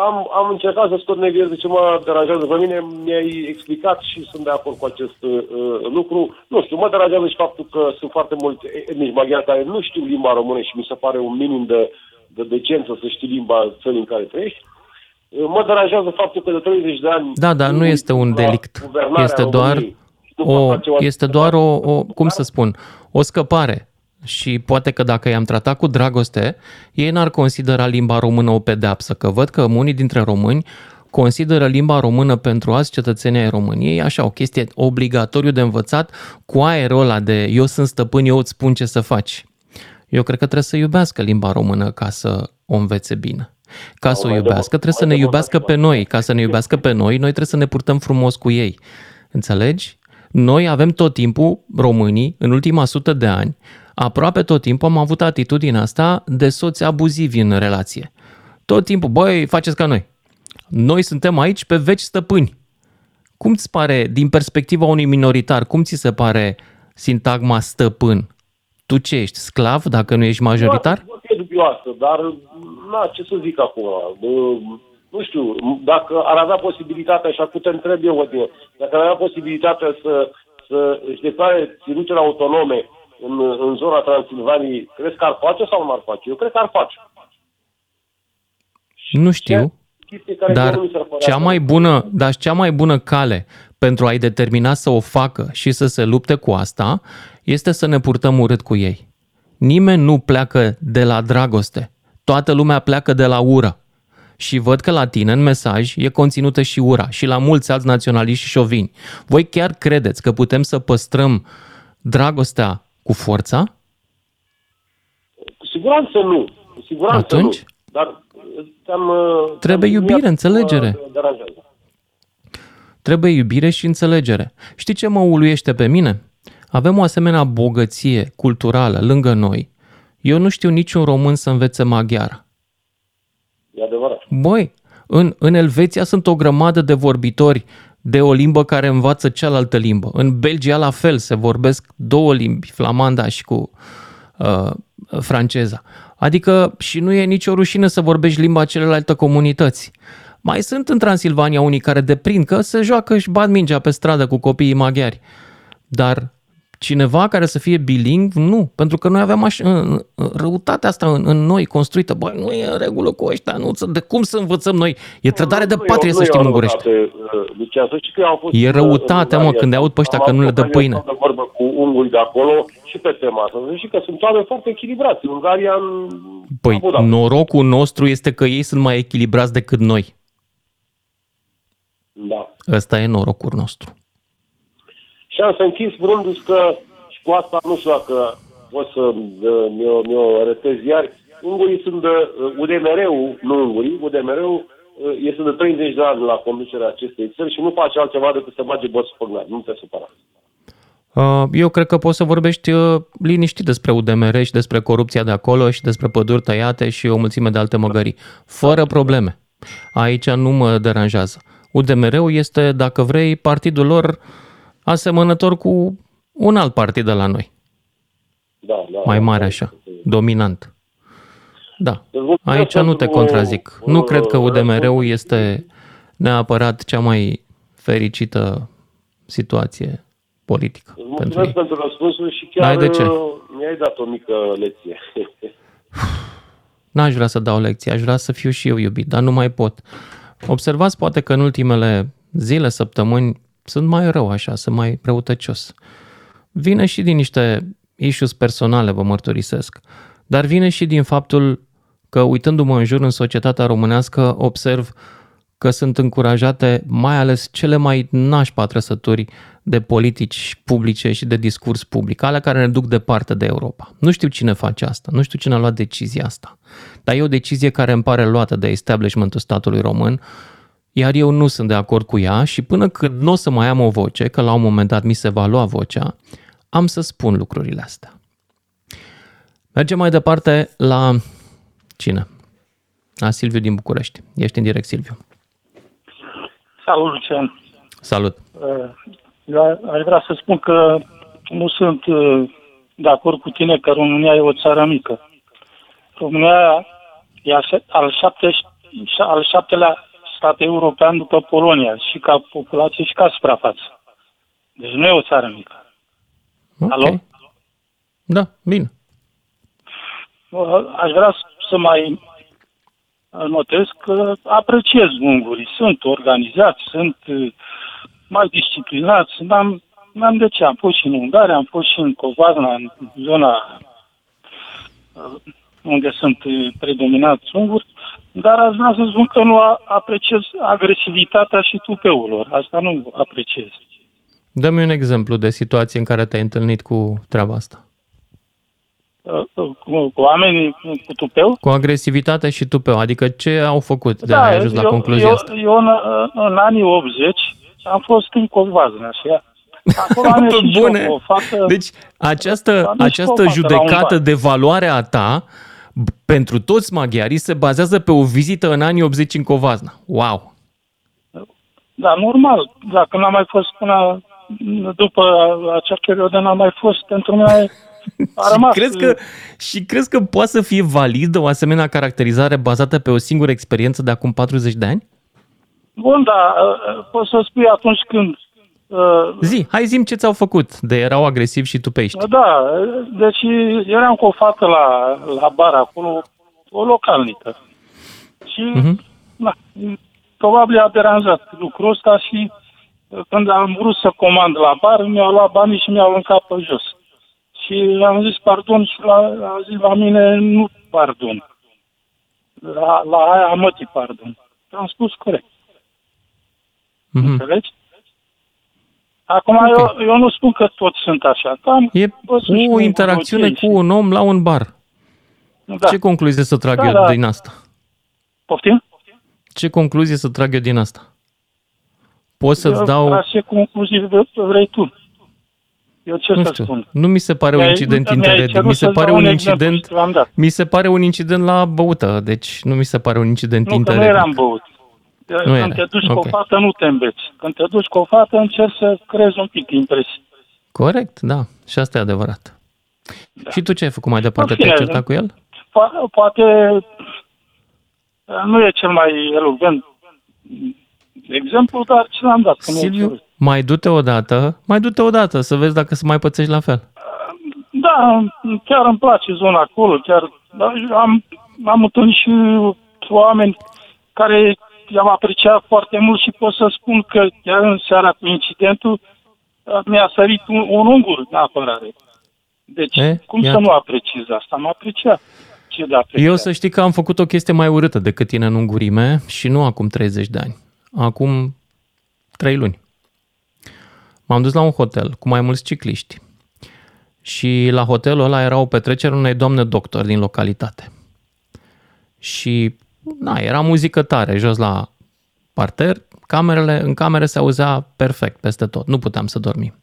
Am, am încercat să scot neghez de ce mă deranjează pe mine, mi-ai explicat și sunt de acord cu acest uh, lucru. Nu știu, mă deranjează și faptul că sunt foarte mulți etnici maghiari care nu știu limba română și mi se pare un minim de, de decență să știi limba țării în care trăiești. Mă deranjează faptul că de 30 de ani... Da, dar nu este un delict. Este doar... României, o, este doar o, o, cum să spun, o scăpare. Și poate că dacă i-am tratat cu dragoste, ei n-ar considera limba română o pedeapsă, că văd că unii dintre români consideră limba română pentru azi cetățenii ai României așa o chestie obligatoriu de învățat cu aerul ăla de eu sunt stăpân, eu îți spun ce să faci. Eu cred că trebuie să iubească limba română ca să o învețe bine. Ca să o iubească, trebuie să ne iubească pe noi. Ca să ne iubească pe noi, noi trebuie să ne purtăm frumos cu ei. Înțelegi? Noi avem tot timpul, românii, în ultima sută de ani, aproape tot timpul am avut atitudinea asta de soți abuzivi în relație. Tot timpul, băi, faceți ca noi. Noi suntem aici pe veci stăpâni. Cum ți pare, din perspectiva unui minoritar, cum ți se pare sintagma stăpân? Tu ce ești, sclav dacă nu ești majoritar? Nu, e dubioasă, dar na, ce să zic acum? Nu știu, dacă ar avea posibilitatea, și acum te întreb eu, Odine, dacă ar avea posibilitatea să, să își declare ținutele autonome în, în zona Transilvaniei, crezi că ar face sau nu ar face? Eu cred că ar face. Nu știu. chestie care Dar nu mi s-ar părea cea mai bună, dar cea mai bună cale pentru a-i determina să o facă și să se lupte cu asta este să ne purtăm urât cu ei. Nimeni nu pleacă de la dragoste. Toată lumea pleacă de la ură. Și văd că la tine în mesaj e conținută și ura și la mulți alți naționaliști și șovini. Voi chiar credeți că putem să păstrăm dragostea cu forța? Cu siguranță nu. Cu siguranță Atunci? nu. Dar te-am... uh, Trebuie te-am iubire, luat, înțelegere. uh, deranjează. Trebuie iubire și înțelegere. Știi ce mă uluiește pe mine? Avem o asemenea bogăție culturală lângă noi. Eu nu știu niciun român să învețe maghiară. E adevărat. Băi, în, în Elveția sunt o grămadă de vorbitori de o limbă care învață cealaltă limbă. În Belgia la fel se vorbesc două limbi, flamanda și cu uh, franceza. Adică și nu e nicio rușine să vorbești limba celelalte comunități. Mai sunt în Transilvania unii care deprind că se joacă și bat mingea pe stradă cu copiii maghiari. Dar cineva care să fie bilingv, nu. Pentru că noi avem așa, în- în- răutatea asta în, în noi construită. Băi, nu e în regulă cu ăștia, nu, de cum să învățăm noi? E trădare de Nu, patrie nu să e știm o ungurește. răutate, uh, Lucian, să știi că eu am fost E în- răutatea, în mă, Ungaria. când îi aud pe ăștia Am că nu le dă avut pâine. ocazia să vorbă cu unguri de acolo și pe tema asta. Să știi că sunt oameni foarte echilibrați. În Ungaria în... Păi, am votat. norocul nostru este că ei sunt mai echilibrați decât noi. Da. Ăsta e norocul nostru. Și am să închid spunându-ți că și cu asta nu știu dacă pot să uh, mi-o, mi-o arătez iar. Ungurii sunt de, uh, UDMR-ul, nu ungurii, UDMR-ul uh, este de 30 de ani la conducerea acestei țări și nu face altceva decât să bage băți pe gard. Nu te supăra. Uh, Eu cred că poți să vorbești uh, liniștit despre UDMR și despre corupția de acolo și despre păduri tăiate și o mulțime de alte măgării. Fără probleme. Aici nu mă deranjează. UDMR-ul este, dacă vrei, partidul lor asemănător cu un alt partid de la noi. Da, da, Mai da. mare așa, dominant. Da, Deci vă aici mulțumesc nu te pentru, contrazic. Nu uh, cred că UDMR-ul răspuns. este neapărat cea mai fericită situație politică Îți pentru mulțumesc ei. pentru răspunsul și N-ai chiar de ce. uh, mi-ai dat o mică lecție. N-aș vrea să dau lecții, aș vrea să fiu și eu iubit, dar nu mai pot. Observați poate că în ultimele zile, săptămâni, sunt mai rău așa, sunt mai răutăcios. Vine și din niște issues personale, vă mărturisesc, dar vine și din faptul că uitându-mă în jur în societatea românească, observ că sunt încurajate mai ales cele mai nașpa trăsături de politici publice și de discurs public, alea care ne duc departe de Europa. Nu știu cine face asta, nu știu cine a luat decizia asta, dar e o decizie care îmi pare luată de establishmentul statului român, iar eu nu sunt de acord cu ea și până când nu o să mai am o voce, că la un moment dat mi se va lua vocea, am să spun lucrurile astea. Mergem mai departe la cine? La Silviu din București. Ești în direct, Silviu. Salut, Lucian. Salut. Uh, Eu aș vrea să spun că nu sunt uh, de acord cu tine că România e o țară mică. România e a șe- al, șapte, al șaptelea stat european după Polonia, și ca populație și ca suprafață. Deci nu e o țară mică. Ok. Alo? Da, bine. Uh, Aș vrea să mai notez că apreciez ungurii. Sunt organizați, sunt uh, mai disciplinați. N-am, n-am de ce. Am fost și în Ungaria, am fost și în Covazna, în zona uh, unde sunt uh, predominați unguri, dar aș vrea să spun că nu a- apreciez agresivitatea și tupeul lor. Asta nu apreciez. Dă-mi un exemplu de situație în care te-ai întâlnit cu treaba asta. Uh, uh, Cu, cu oamenii cu tupeu, Cu agresivitate și tupeu, adică ce au făcut de ai ajuns la Da, eu, concluzia eu, asta? Eu în, în anii 80 am fost în Covazna și acolo am Pe ieșit și bune. eu cu o fată... Deci această, Am ieșit cu o această fată la un judecată bar. de valoare a ta b- pentru toți maghiarii se bazează pe o vizită în anii 80 în Covazna. Wow! Da, normal. Dacă n-am mai fost până după acea perioadă, n-am mai fost. Pentru mine a rămas... Și crezi, că, și crezi că poate să fie validă o asemenea caracterizare bazată pe o singură experiență de acum 40 de ani? Bun, da, poți să spui atunci când... uh, Zi, hai zim ce ți-au făcut de erau agresivi și tu pești. Da, deci eram cu o fată la, la bar acolo, o localnică. Și Mhm. na, probabil a deranjat lucrul ăsta și uh, când am vrut să comand la bar, mi-au luat banii și mi-au aruncat pe jos. Și am zis pardon și la, a zis la mine nu pardon. La, la aia mătii pardon. Am spus corect. Mhm. Înțelegi? Acum okay. eu, eu nu spun că toți sunt așa. că Am E văzut și o un interacțiune și- cu un om la un bar. Da. Ce concluzie să trag Da, eu da. din asta? Poftim? Ce concluzie să trag eu din asta? Pot să-ți Eu, dau... la ce concluzii vre- vrei tu? Eu ce Nu să știu, spun? nu mi se pare un Mi-ai- incident mi-ai interedit. cerut Mi se să-ți pare dau un un exemplu incident... și l-am dat. Mi se pare un incident la băută, deci nu mi se pare un incident Nu, că nu interedit. eram băut. Când erai, te duci cu ok. o fată, nu te înveți. Când te duci cu o fată, încerci să creezi un pic impresii. Corect, da. Și asta e adevărat. Da. Și tu ce ai făcut mai departe? În fine, Te-ai certat cu el? Po- poate nu e cel mai elogvent exemplu, dar ce l-am dat. că mi-ai Silviu, cerut. mai du-te odată, mai du-te odată să vezi dacă se mai pățești la fel. Da, chiar îmi place zona acolo, chiar dar am, am întâlnit și oameni care i-am apreciat foarte mult și pot să spun că chiar în seara cu incidentul mi-a sărit un, un ungur de apărare. Deci, E, cum iată. să nu apreciez asta? Am apreciat. Ce de apreciat? Eu să știi că am făcut o chestie mai urâtă decât tine în ungurime și nu acum 30 de ani. Acum 3 luni. M-am dus la un hotel cu mai mulți cicliști. Și la hotelul ăla era o petrecere unei doamne doctor din localitate. Și na, era muzică tare jos la parter, camerele, în camere se auzea perfect peste tot, nu puteam să dormim.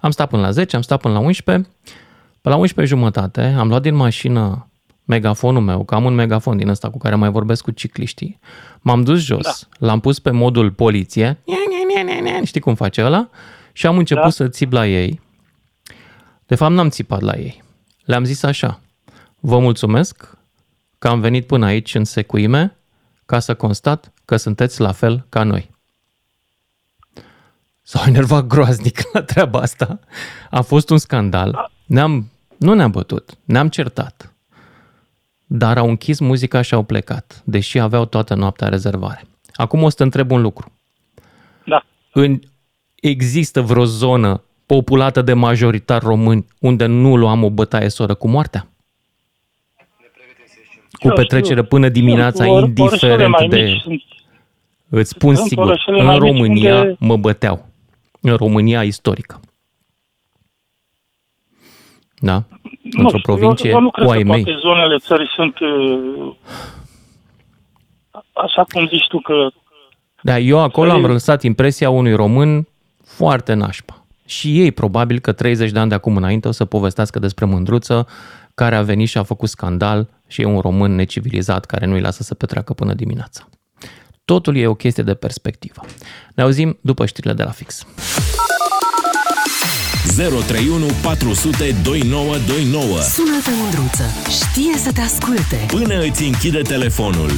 Am stat până la 10, am stat până la 11, pe la 11 jumătate am luat din mașină megafonul meu, că am un megafon din ăsta cu care mai vorbesc cu cicliștii. M-am dus jos, da. l-am pus pe modul poliție, știi cum face ăla? Și am început da. să țip la ei. De fapt, n-am țipat la ei. Le-am zis așa, vă mulțumesc că am venit până aici în secuime ca să constat că sunteți la fel ca noi. S-au enervat groaznic la treaba asta. A fost un scandal. Ne-am, nu ne-am bătut, ne-am certat. Dar au închis muzica și au plecat, deși aveau toată noaptea rezervare. Acum o să te întreb un lucru. Da. În, există vreo zonă populată de majoritar români unde nu luam o bătaie soră cu moartea? Cu Eu petrecere știu. până dimineața, Sunt or- orășele indiferent mai de... mici, sunt- Îți spun Sunt sigur, orășele în mai mici România unde- mă băteau. În România istorică. Da? Nu Într-o știu, provincie eu, eu nu cred cu ai că mei. toate zonele țării sunt uh, așa cum zici tu că Da, eu acolo am Să- lăsat impresia unui român foarte nașpa. Și ei probabil că 30 de ani de acum înainte o să povestească despre mândruță care a venit și a făcut scandal și e un român necivilizat care nu-i lasă să petreacă până dimineața. Totul e o chestie de perspectivă. Ne auzim după știrile de la fix. 031 400 2929 Sună-te mândruță, știe să te asculte. Până îți închide telefonul.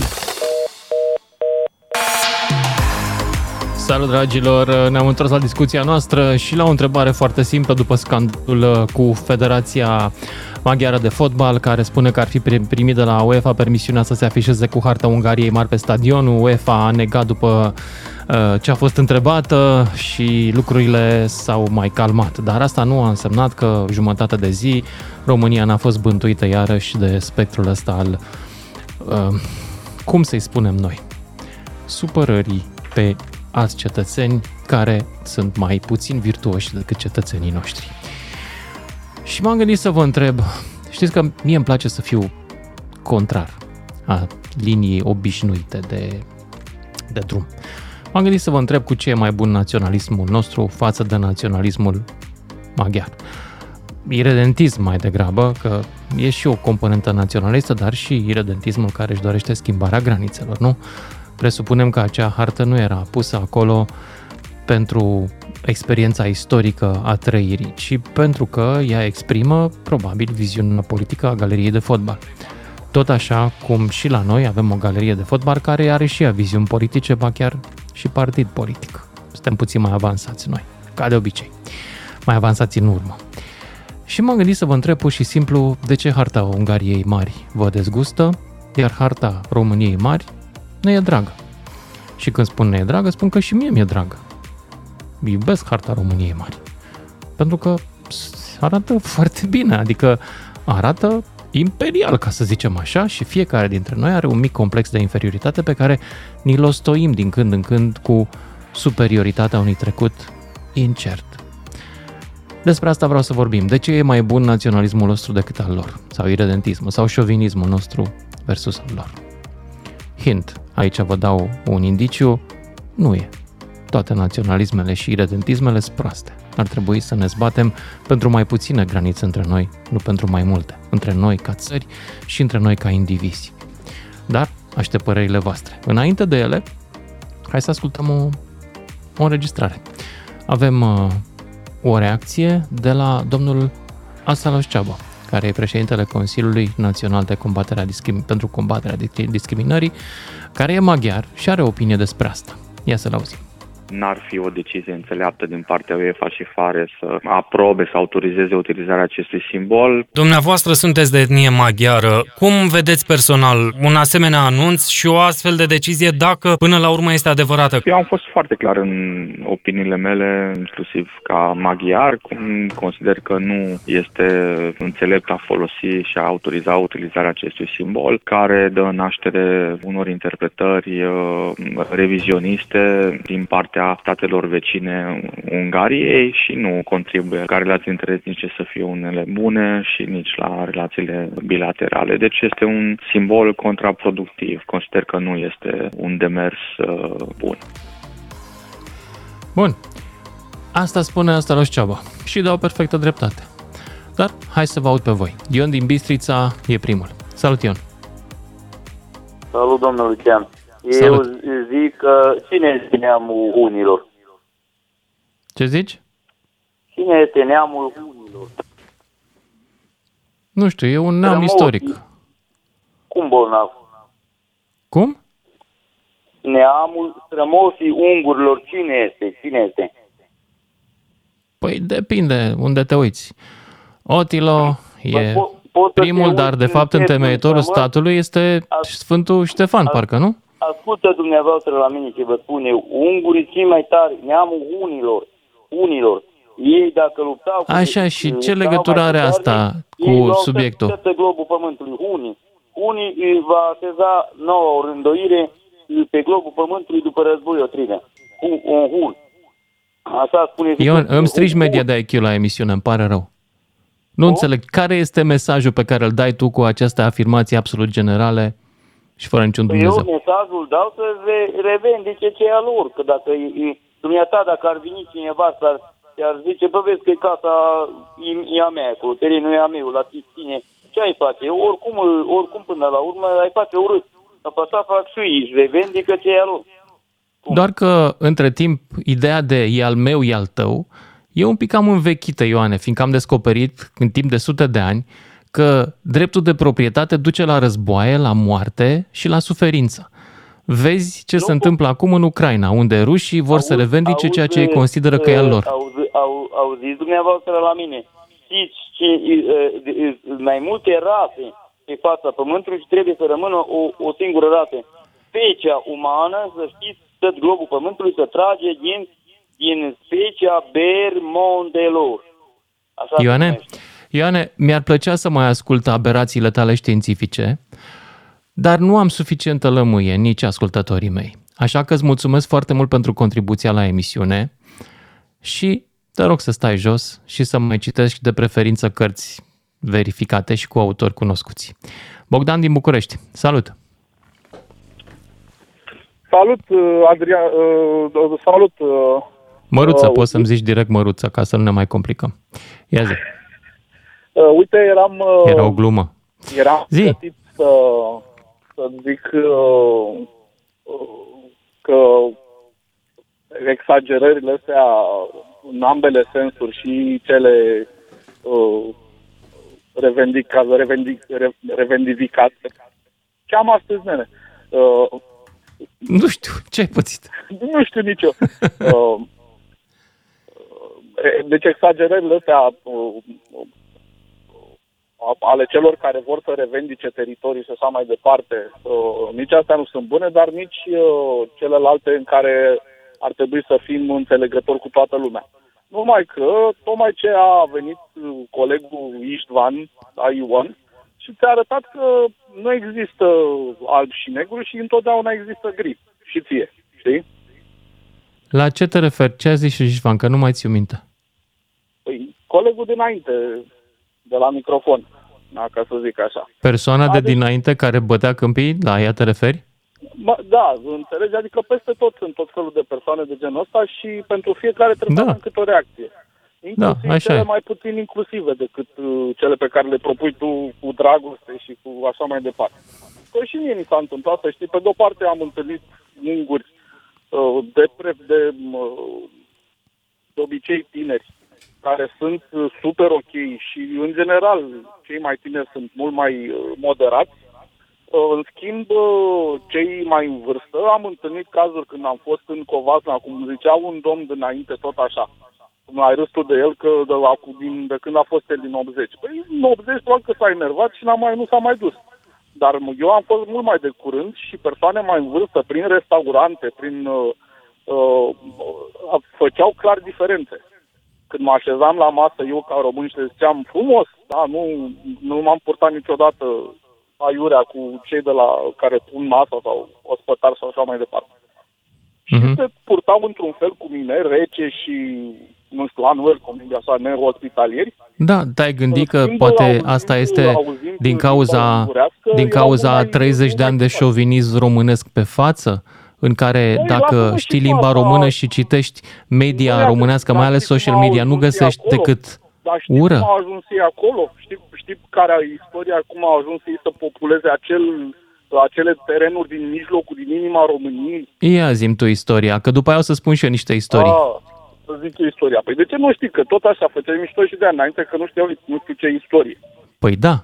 Salut dragilor, ne-am întors la discuția noastră și la o întrebare foarte simplă după scandalul cu Federația Maghiară de Fotbal, care spune că ar fi primit de la UEFA permisiunea să se afișeze cu harta Ungariei mari pe stadion. UEFA a negat după uh, ce a fost întrebată și lucrurile s-au mai calmat. Dar asta nu a însemnat că jumătate de zi România n-a fost bântuită iarăși de spectrul ăsta al, uh, cum să-i spunem noi, supărării pe alți cetățeni care sunt mai puțin virtuoși decât cetățenii noștri. Și m-am gândit să vă întreb, știți că mie îmi place să fiu contrar a liniei obișnuite de, de drum. M-am gândit să vă întreb cu ce e mai bun naționalismul nostru față de naționalismul maghiar. Iredentism mai degrabă, că e și o componentă naționalistă, dar și iredentismul care își dorește schimbarea granițelor, nu? Presupunem că acea hartă nu era pusă acolo pentru experiența istorică a trăirii, ci pentru că ea exprimă, probabil, viziunea politică a galeriei de fotbal. Tot așa cum și la noi avem o galerie de fotbal care are și ea viziuni politice, ba chiar și partid politic. Suntem puțin mai avansați noi, ca de obicei. Mai avansați în urmă. Și m-am gândit să vă întreb pur și simplu de ce harta Ungariei mari vă dezgustă, iar harta României mari ne e dragă. Și când spun ne e dragă, spun că și mie mi-e dragă. Iubesc harta României mari. Pentru că arată foarte bine, adică arată imperial, ca să zicem așa, și fiecare dintre noi are un mic complex de inferioritate pe care ni-l ostoim din când în când cu superioritatea unui trecut incert. Despre asta vreau să vorbim. De ce e mai bun naționalismul nostru decât al lor? Sau iredentismul, sau șovinismul nostru versus al lor? Hint, aici vă dau un indiciu, nu e. Toate naționalismele și iredentismele sunt proaste. Ar trebui să ne zbatem pentru mai puține granițe între noi, nu pentru mai multe, între noi ca țări și între noi ca indivizi. Dar aștept părerile voastre. Înainte de ele, hai să ascultăm o, o înregistrare. Avem uh, o reacție de la domnul Asalos Ceaba, care e președintele Consiliului Național de Combatere Discrim- pentru combaterea discriminării, care e maghiar și are opinie despre asta. Ia să-l auzim n-ar fi o decizie înțeleaptă din partea UEFA și FARE să aprobe, să autorizeze utilizarea acestui simbol. Dumneavoastră sunteți de etnie maghiară. Cum vedeți personal un asemenea anunț și o astfel de decizie dacă până la urmă este adevărată? Eu am fost foarte clar în opiniile mele, inclusiv ca maghiar, cum consider că nu este înțelept a folosi și a autoriza utilizarea acestui simbol, care dă naștere unor interpretări uh, revizioniste din partea partea statelor vecine Ungariei și nu contribuie ca relații interetnice să fie unele bune și nici la relațiile bilaterale. Deci este un simbol contraproductiv. Consider că nu este un demers uh, bun. Bun. Asta spune asta la Ceaba și dau perfectă dreptate. Dar hai să vă aud pe voi. Ion din Bistrița e primul. Salut, Ion! Salut, domnul Lucian! Eu zic că cine este neamul unilor? Ce zici? Cine este neamul unilor? Nu știu, e un neam Strămoșii. istoric. Cum bolnav? Cum? Neamul strămoșii ungurilor, cine este? Cine este? Păi depinde unde te uiți. Otilo e primul, dar de fapt întemeitorul statului este Sfântul Ștefan, parcă, nu? Ascultă dumneavoastră la mine ce vă spune, ungurii cei mai tari, neamul unilor, unilor, ei dacă luptau... Cu Așa, și ce legătură are asta cu subiectul? Ei globul pământului, unii. Unii va așeza nouă rândoire pe globul pământului după război o trină. Un, un hun. Așa spune... Ion, îmi strigi media de IQ la emisiune, îmi pare rău. Nu o? înțeleg. Care este mesajul pe care îl dai tu cu aceste afirmații absolut generale și fără niciun Dumnezeu. Eu mesajul dau să revendice ce e al lor, că dacă e, dumneata, dacă ar veni cineva să ar zice, bă, vezi că e casa e, e a mea acolo, terenul e a meu, la tine, ce ai face? Oricum, oricum până la urmă ai face urât. Dar pe asta fac și ei, revendică ce e al lor. Cum? Doar că, între timp, ideea de e al meu, e al tău, e un pic cam învechită, Ioane, fiindcă am descoperit în timp de sute de ani că dreptul de proprietate duce la războaie, la moarte și la suferință. Vezi ce nu, se întâmplă acum în Ucraina, unde rușii vor auzi, să revendice auzi, ceea ce ei consideră că e al lor. Auzi, au, auziți dumneavoastră la mine. Știți ce mai multe rase pe fața Pământului și trebuie să rămână o, o singură rasă. Specia umană, să știți, tot globul Pământului să trage din, din specia bermondelor. Așa Ioane, Ioane, mi-ar plăcea să mai ascult aberațiile tale științifice, dar nu am suficientă lămâie nici ascultătorii mei. Așa că îți mulțumesc foarte mult pentru contribuția la emisiune și te rog să stai jos și să mai citești de preferință cărți verificate și cu autori cunoscuți. Bogdan din București, salut! Salut, uh, Adrian, uh, salut! Uh, Măruță, uh, poți să-mi zici direct Măruță, ca să nu ne mai complicăm. Ia zi! Uh, uite, eram... Uh, Era o glumă. Eram Zi. gătit să, să zic uh, că exagerările astea în ambele sensuri și cele uh, revendicate, revendic, revendicate. Ce am astăzi, nene? Uh, nu știu, ce ai pățit? Nu știu nici eu. Uh, deci exagerările astea uh, a- ale celor care vor să revendice teritorii și așa mai departe, uh, nici astea nu sunt bune, dar nici uh, celelalte în care ar trebui să fim înțelegători cu toată lumea. Numai că, tocmai ce a venit uh, colegul Istvan, Ion, și ți-a arătat că nu există alb și negru și întotdeauna există gri. Și ție, știi? La ce te referi? Ce a zis și Ștefan? Că nu mai ți-o minte. Păi, colegul dinainte, de la microfon, da, ca să zic așa. Persoana de Adică- dinainte care bătea câmpii, la ea te referi? Mă, da, înțelegi? Adică peste tot sunt tot felul de persoane de genul ăsta și pentru fiecare trebuie să Da. avem câte o reacție. Inclusiv Da, așa cele e. mai puțin inclusive decât uh, cele pe care le propui tu cu dragoste și cu așa mai departe. Că și mie mi s-a întâmplat, să știi, pe de-o parte am întâlnit unguri uh, de, pre, de, uh, de obicei tineri, care sunt uh, super ok și, în general, cei mai tineri sunt mult mai uh, moderați. Uh, În schimb, uh, cei mai în vârstă, am întâlnit cazuri când am fost în Covasna, cum zicea un domn dinainte, tot așa. Cum ai râs tu de el că de, acu- din, de când a fost el din 80. Păi în 80 probabil că s-a enervat și n-a mai, nu s-a mai dus. Dar eu am fost mult mai de curând și persoane mai în vârstă, prin restaurante, prin... Uh, uh, uh, făceau clar diferențe. Când mă așezam la masă, eu ca român și le ziceam frumos, da, nu, nu m-am purtat niciodată aiurea cu cei de la care pun masa sau ospătar sau așa mai departe. Mhm. Se purtau într-un fel cu mine, rece și, nu știu, unwelcome, așa, nehospitalieri. Da, te-ai gândit că schimb, poate auzind- asta este auzind din cauza, ungurească, din erau cauza mai- 30 de ani de șovinism românesc pe față? În care Păi, dacă lasă-mă și știi tu limba asta. română și citești media Băi, românească, dar mai ales știi cum social au media, nu ajuns ei găsești acolo? decât Dar știi ură. cum au ajuns ei acolo? Știi, știi care e istoria, cum au ajuns ei să populeze acel, acele terenuri din mijlocul, din inima României? Ia zim tu istoria, că după aia o să spun și eu niște istorii. Ah, să zic eu istoria. Păi de ce nu știi? Că tot așa făceai mișto și de ani înainte, că nu știau nu știu ce istorie. Păi da,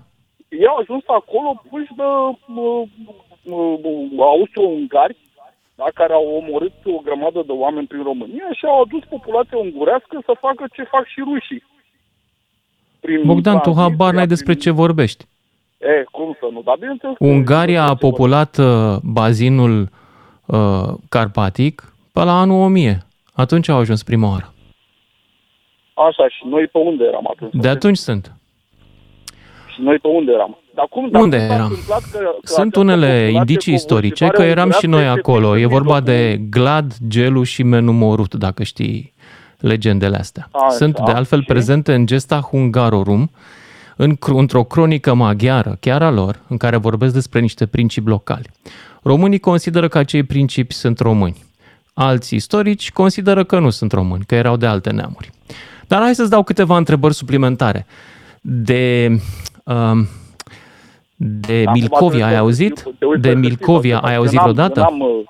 Ei au ajuns acolo puși de uh, uh, austro-ungari, da, care au omorât o grămadă de oameni prin România și au adus populația ungurească să facă ce fac și rușii. Prin Bogdan, tu tranziția, habar n-ai despre prin- ce vorbești. E, cum să nu? Dar bineînțeles că- Ungaria a populat uh, bazinul uh, carpatic pe la anul 1000. Atunci au ajuns prima oară. Așa, și noi pe unde eram atunci? De atunci sunt. Și noi pe unde eram? Dar cum, dar Unde cum s-a eram? întâmplat Că, că Sunt această unele populație indicii istorice că covârșitoare eram și noi ungurească este acolo. prin E vorba mijlocul- de Glad, Gelu și Menumorut, dacă știi legendele astea. Așa, Sunt de altfel și? prezente în Gesta Hungarorum, în, cr- într-o cronică maghiară, chiar a lor, în care vorbesc despre niște principi locali. Românii consideră că acei principi sunt români. Alți istorici consideră că nu sunt români, că erau de alte neamuri. Dar hai să-ți dau câteva întrebări suplimentare. De, um, de Acum Milcovia trebuie ai să auzit? știu- te uiți De să știi, Milcovia că ai eu auzit n-am- vreodată? Eu n-am, uh,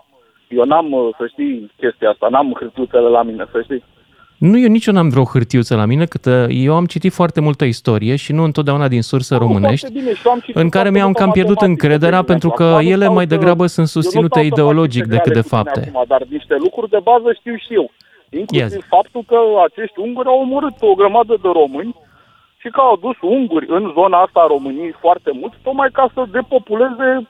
eu n-am, uh, să știi, chestia asta, n-am hârtiuțele la mine, să știi. Nu, eu nici eu n-am vreo hârtiuță la mine, cât uh, eu am citit foarte multă istorie și nu întotdeauna din surse românești, Foarte bine, și eu am citit în care foarte mi-am multă cam pierdut matematică, încrederea de pentru că exemplu. Acum nu ele stau mai să- degrabă sunt eu nu susținute stau să fac ideologic integrale decât de cu tine fapte. Acum, dar niște lucruri de bază știu și eu. Ia Inclusiv zi. faptul că acești unguri au omorât o grămadă de români și că au adus unguri în zona asta a României foarte mult, tocmai ca să depopuleze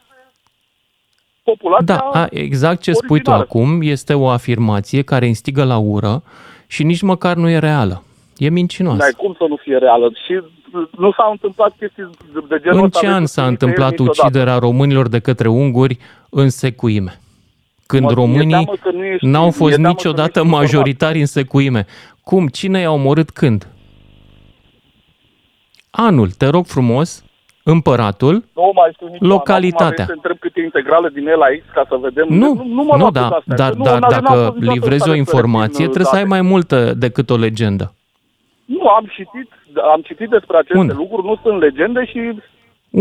populația Da, a, exact ce spui tu originală. acum este o afirmație care instigă la ură și nici măcar nu e reală. E mincinoasă. N-ai cum să nu fie reală. Și nu s-au întâmplat chestii de- de genul În ăsta. ce vezi, an cu s-a nicăieri întâmplat niciodată. uciderea românilor de către unguri în secuime? Când Mă, mi-e românii teamă că nu ești- n-au mi-e fost teamă că nu niciodată ești informat. majoritari în secuime. Cum? Cine i-a omorât când? Anul, te rog frumos, împăratul, Nu mai știu nici Localitatea. Acum vrei să întreb câte integrale din el X ca să vedem. Nu, nu, nu, mă nu luat da, cu astea, dar, că nu, dar n-am- n-am dacă fost niciodată livrezi o stare să informație, rețin, trebuie să ai date. mai multă decât o legendă. Nu, am citit, am citit despre aceste Unde? lucruri, nu sunt legende și...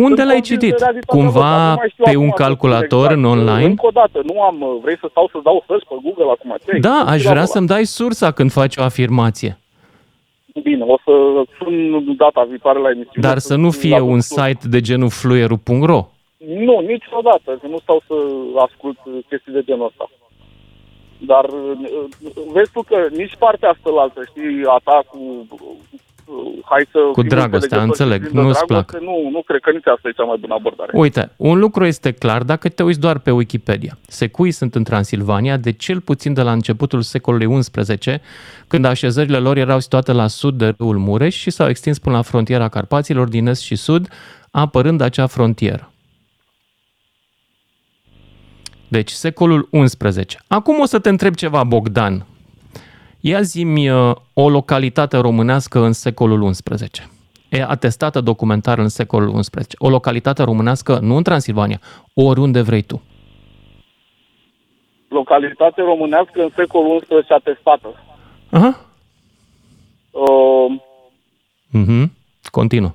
Unde sunt l-ai convins de citit? realitatea lor, dar Cumva nu mai știu pe acum un să spun calculator în exact. online? Încă o dată, nu am, vrei să stau să dau search pe Google acum? Ce Da, ai? aș Ce vrea la să-mi dai sursa când faci o afirmație. Bine, o să sun data viitoare la emisiune. Dar să nu sun fie la un doctor. site de genul fluieru.ro. Nu, niciodată, că nu stau să ascult chestii de genul ăsta. Dar uh, vezi tu că nici partea asta la altă, știi, a ta cu hai să Cu fim dragostea, înțelegători înțeleg, și plini de nu-ți dragoste, Nu, nu cred că nici asta e cea mai bună abordare. Uite, un lucru este clar dacă te uiți doar pe Wikipedia. Secuii sunt în Transilvania de cel puțin de la începutul secolului XI, când așezările lor erau situate la sud de râul Mureș și s-au extins până la frontiera Carpaților din est și sud, apărând acea frontieră. Deci, secolul XI. Acum o să te întreb ceva, Bogdan. Ia zi-mi uh, o localitate românească în secolul XI. E atestată documentar în secolul XI. O localitate românească, nu în Transilvania, oriunde vrei tu. Localitate românească în secolul XI atestată. Aha. Uh, Mhm. Continuă.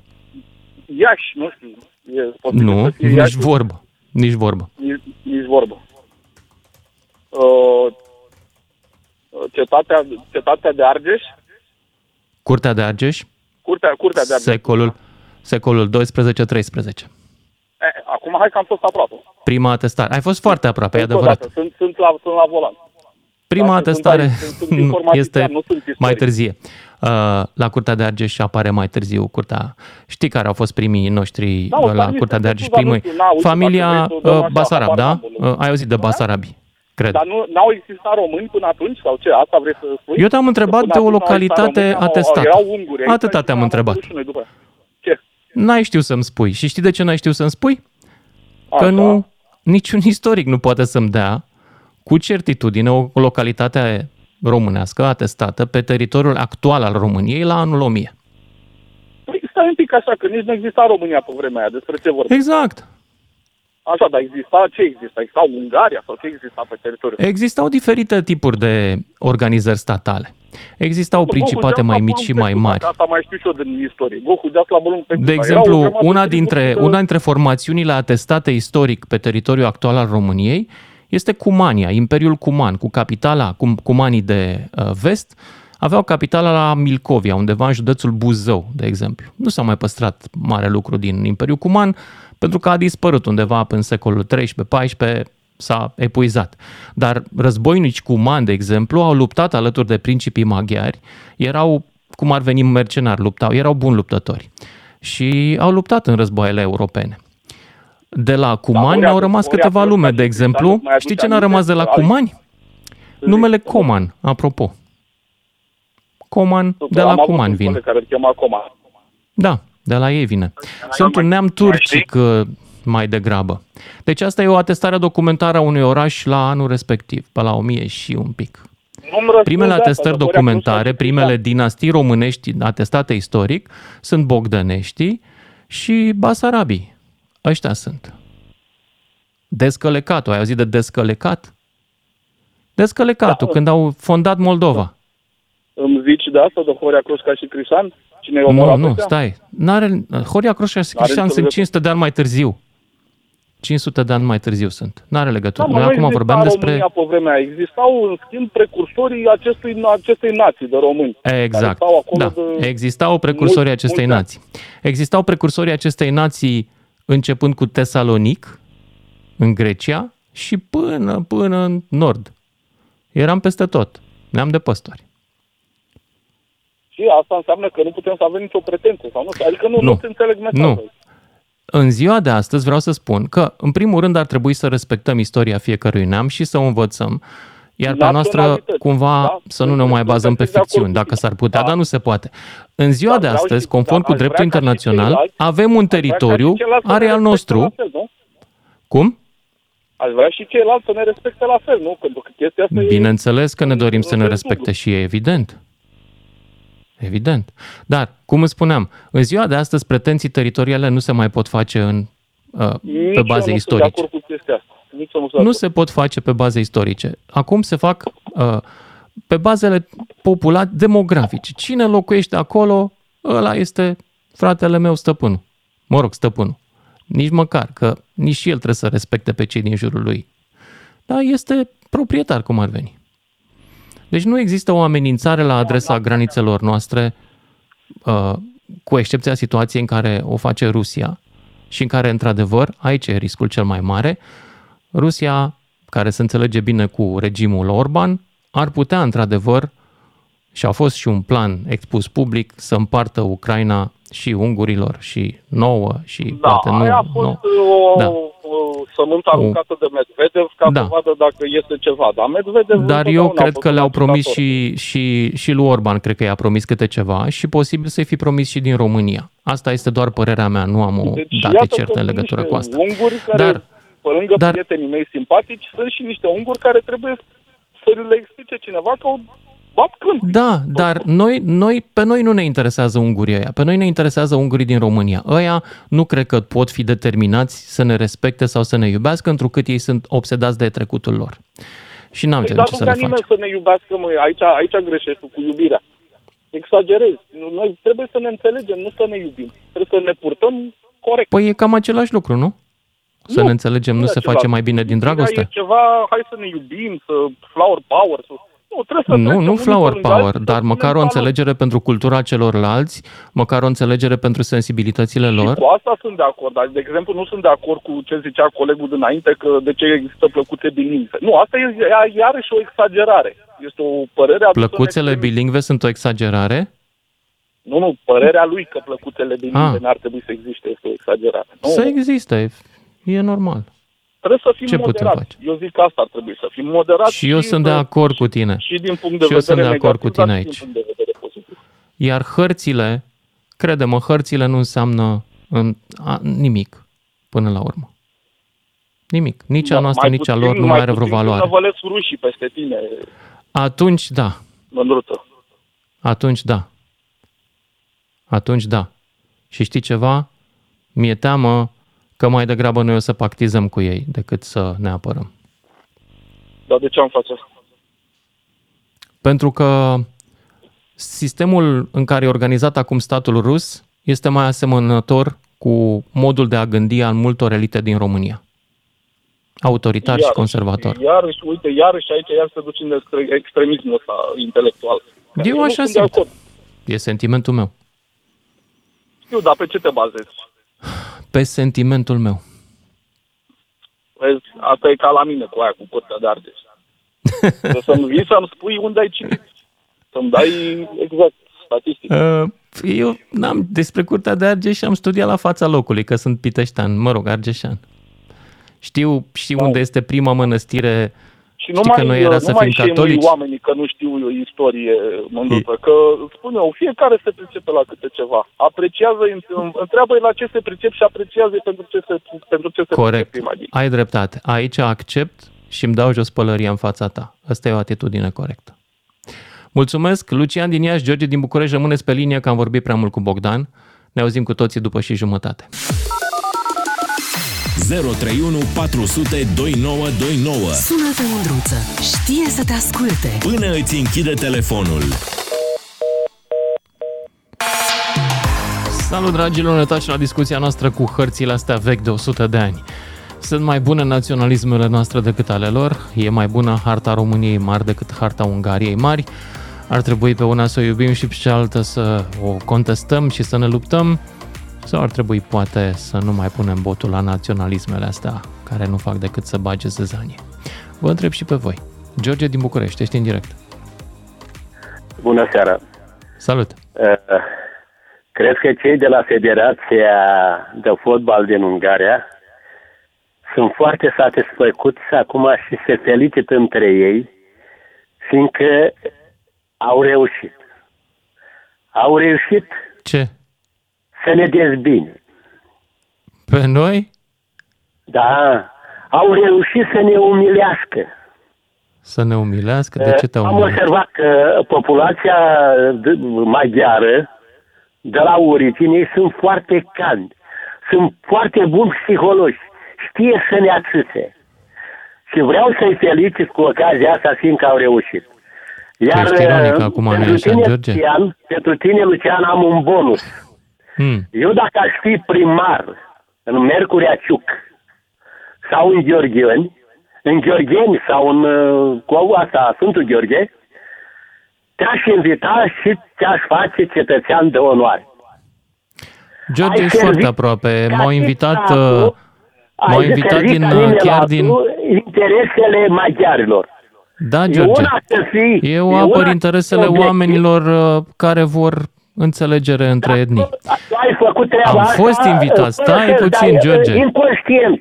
Iași, nu știu. E posibil Nu, să fie nici Iași, vorbă. Nici vorbă. Nici, nici vorbă. Uh, cetatea, cetatea de Argeș, Curtea de Argeș, curtea, curtea de Argeș. secolul, secolul 12-13. Eh, acum hai că am fost aproape. Prima atestare. Ai fost foarte aproape, e Încă o adevărat. dată, Sunt, sunt, la, sunt la volan. Prima Da, atestare sunt, sunt, sunt informatician, este nu sunt istoric. mai târzie. Uh, La Curtea de Argeș apare mai târziu curtea. Știi care au fost primii noștri Da, uh, o la familie, Curtea de sunt Argeș? dar nu Primul, știu, na, uite, familia dacă vrei să o dăm uh, așa, Basarab, habar da? n-am, bă. Uh, Ai auzit de Basarabi, cred. Dar nu, n-au existat români până atunci? Sau ce? Asta vrei să spui? Eu te-am întrebat Că până de o atunci n-au existat localitate români, au- atestată. Erau unguri. aici Atâta și te-am am întrebat. apărut și noi după aia. Ce? N-ai știut să-mi spui. Și știi de ce n-ai știut să-mi spui? Că Așa. nu, niciun istoric nu poate să-mi dea cu certitudine o localitate românească atestată pe teritoriul actual al României la anul 1000. Păi stai un pic așa, că nici nu exista România pe vremea aia. Despre ce vorbim? Exact. Așa, dar exista ce exista? Exista Ungaria sau ce exista pe teritoriu? Existau diferite tipuri de organizări statale. Existau principate mai mici și mai mari. Asta mai știu și eu din istorie. Gohul de la Bălung pe De exemplu, una dintre, una dintre formațiunile atestate istoric pe teritoriul actual al României este Cumania, Imperiul Cuman, cu capitala, cum Cumanii de uh, vest, aveau capitala la Milcovia, undeva în județul Buzău, de exemplu. Nu s-a mai păstrat mare lucru din Imperiul Cuman, pentru că a dispărut undeva în secolul 13-14, s-a epuizat. Dar războinici cumani, de exemplu, au luptat alături de principii maghiari, erau, cum ar veni mercenari, luptau, erau buni luptători. Și au luptat în războaiele europene. De la Cumani ori au a- rămas ori a câteva fost lume, așa, de exemplu. dar mai aduce Știi ce n-a aminte? rămas de la Ai- Cumani? Numele Coman, apropo. Coman, de la Am avut Cuman un vin. coleg care îl chema Coman. Da, de la ei vine. Sunt un neam turcic uh, mai degrabă. Deci asta e o atestare documentară a unui oraș la anul respectiv, pe la 1000 și un pic. Nu-mi răspunde Primele asta, atestări că părea documentare, că primele dinastii românești atestate istoric, sunt Bogdănești și Basarabii. Ăștia sunt. Descălecatul, ai auzit de Descălecat? Descălecatul, Da. când au fondat Moldova. Îmi zici de asta, de Horia Croșca și Crișan? Cine e Nu, omorat nu, ăștia? stai. N-are, Horia Croșca și N-are Cristian nicio sunt legătură. 500 de ani mai târziu. 500 de ani mai târziu sunt. N-are legătură. Da, mă, Noi nu acum exista vorbeam despre... România pe vremea aia. Existau, în schimb, precursorii acestui, acestei nații de români. care Exact. stau acolo Da. de Existau precursorii mulți- acestei mulți ani. nații. Existau precursorii acestei nații începând cu Tesalonic, în Grecia, și până, până în nord. Eram peste tot. Neam de păstori. Și asta înseamnă că nu putem să avem nicio pretenție. Sau nu, știu, adică nu, nu. Nu. nu înțeleg mesajul. Nu. În ziua de astăzi vreau să spun că, în primul rând, ar trebui să respectăm istoria fiecărui neam și să o învățăm, iar pe a noastră, Naționalități, cumva, da? să nu ne mai bazăm pe Sunt de acord ficțiuni, cu dacă s-ar putea, dar nu se poate. În ziua Da, de vreau astăzi, și- conform da, cu aș dreptul vrea ca și internațional, ceilalți- avem un teritoriu, ceilalți să are ne al respecte nostru. la fel, nu? Cum? Aș vrea și ceilalți să ne respecte la fel, nu? Pentru că chestia asta e... Bineînțeles că ne dorim să ne un respecte și ei, evident. Evident. Dar, cum îți spuneam, în ziua de astăzi pretenții teritoriale nu se mai pot face în, uh, Nici pe eu baze nu sunt de istorice. acord cu chestia asta. Nici eu nu sunt Nu de se pot face pe baze istorice. Acum se fac uh, pe bazele popula demografice. Cine locuiește acolo, ăla este fratele meu stăpânul. Mă rog, stăpânul. Nici măcar, că nici și el trebuie să respecte pe cei din jurul lui. Dar este proprietar, cum ar veni. Deci nu există o amenințare la adresa granițelor noastre, uh, cu excepția situației în care o face Rusia și în care, într-adevăr, aici e riscul cel mai mare, Rusia, care se înțelege bine cu regimul Orban, ar putea, într-adevăr, Și a fost și un plan expus public să împartă Ucraina și ungurilor și nouă și Da, poate nu. aia a fost nu. o, Da. O sămânță aruncată de Medvedev ca Da. să vadă dacă este ceva. Dar Medvedev Dar eu întotdeauna a cred fost că un le-au promis agitator. și, și, și lui Orban, cred că i-a promis câte ceva și posibil să-i fi promis și din România. Asta este doar părerea mea, nu am o Deci, date iată că certe în sunt legătură niște cu asta. Unguri care, Dar- pe lângă dar- prietenii mei simpatici, sunt și niște unguri care trebuie să le explice cineva că au bat câmp. Da, dar noi, noi, pe noi nu ne interesează ungurii ăia, pe noi ne interesează ungurii din România. Ăia nu cred că pot fi determinați să ne respecte sau să ne iubească, întrucât ei sunt obsedați de trecutul lor. Și n-am Păi, ce, dar ce nu să vrea le nimeni facem. să ne iubească, măi. Aici, aici greșești tu cu iubirea. Exagerezi. Noi trebuie să ne înțelegem, nu să ne iubim. Trebuie să ne purtăm corect. Păi e cam același lucru, nu? Să Nu, ne înțelegem, nu e se același. face mai bine din Iubirea dragoste? E ceva, hai să ne iubim, să flower power, să... Nu, trebuie să Nu, trecem nu unii flower pe lângă power, alții, să dar spunem măcar o salut. înțelegere pentru cultura celorlalți, măcar o înțelegere pentru sensibilitățile lor. Cu asta sunt de acord, dar, de exemplu, nu sunt de acord cu ce zicea colegul dinainte, că de ce există plăcute bilingve. Nu, asta e ia- iarăși o exagerare. Este o părere adusă în Plăcuțele extremism. bilingve sunt o exagerare? Nu, nu, părerea lui că plăcuțele bilingve Ah. n-ar trebui să existe este o exagerare. Nu, Să existe, e normal. Trebuie să fim Ce putem moderați. Eu zic că asta ar trebui să fim moderați. Și eu sunt de să- acord cu tine. Și din punct de Și eu sunt vedere de acord cu negativ, tine dar și aici. din punct de vedere pozitiv. Iar hărțile, crede-mă, hărțile nu înseamnă în, a, nimic până la urmă. Nimic. Nici a Da, noastră, mai nici a puțin- lor nu mai mai are vreo puțin când valoare. năvălesc rușii peste tine, Atunci da, mândruță. atunci da. Atunci da. Și știi ceva? Mi-e teamă că mai degrabă noi o să pactizăm cu ei decât să ne apărăm. Dar de ce am face asta? Pentru că sistemul în care e organizat acum statul rus este mai asemănător cu modul de a gândi al multor elite din România. Autoritar și Iarăși, conservator. Iarăși, uite, iarăși aici iar se duce în extre- extremismul ăsta intelectual. Eu nu așa sunt de simt. acord. E sentimentul meu. Știu, dar pe ce te bazezi? Pe sentimentul meu. Vezi, asta e ca la mine cu aia, cu curtea de Argeș. Trebuie să-mi vii să-mi spui unde ai citit. Să-mi dai exact statistic. Uh, Eu n-am despre Curtea de Argeș și am studiat la fața locului, că sunt piteștean, mă rog, argeșan. Știu, știu unde este prima mănăstire, Și nu știi mai, că noi era nu să mai fim șemui catolici. oamenii că nu știu istorie mândruță, că spun eu, fiecare se pricepe la câte ceva. Apreciază, întreabă la ce se pricep și apreciază pentru ce se, pentru ce se Corect, pricepe mai bine. ai dreptate. Aici accept și îmi dau jos pălăria în fața ta. Asta e o atitudine corectă. Mulțumesc, Lucian din Iași, George din București, rămâneți pe linie că am vorbit prea mult cu Bogdan. Ne auzim cu toții după și jumătate. 031 400 2929. Sună-te, Mândruță. Știe să te asculte. Până îți închide telefonul. Salut, dragilor, ne întoarcem la discuția noastră cu hărțile astea vechi de 100 de ani. Sunt mai bune naționalismele noastre decât ale lor? E mai bună harta României mari decât harta Ungariei mari? Ar trebui pe una să o iubim și pe cealaltă să o contestăm și să ne luptăm? Sau ar trebui poate să nu mai punem botul la naționalismele astea care nu fac decât să bage zezanie? Vă întreb și pe voi. George din București, ești în direct. Bună seara! Salut! Uh, Cred că cei de la Federația de Fotbal din Ungaria sunt foarte satisfăcuți acum și se felicită între ei, fiindcă au reușit. Au reușit Ce? Să ne dezbine. Pe noi? Da, au reușit să ne umilească. Să ne umilească? De ce te Am umilească? observat că populația d- maghiară de la origine ei sunt foarte calmi, sunt foarte buni psihologi, știe să ne atâțe. Și vreau să-i felicit cu ocazia asta, fiindcă au reușit. Iar ești ironic uh, acum, nu-i pentru așa, tine, George? Lucian, pentru tine, Lucian, am un bonus. Hmm. Eu dacă aș fi primar în Mercurea Ciuc sau în Gheorgheni, în Gheorgheni sau în uh, cu asta, Sfântul Gheorghe, te-aș invita și te-aș face cetățean de onoare. George, Ai ești servit foarte aproape. ca M-au invitat, dictatul, uh, m-au ai invitat servit din, ca uh, nimeni chiar altul din... interesele maghiarilor. Da, E George. una să fii... Eu e apăr una interesele să fii oamenilor uh, care vor înțelegere între etnii. Tu ai făcut treaba Am asta, fost invitat. fără Stai să- puțin, dar, George. Inconștient.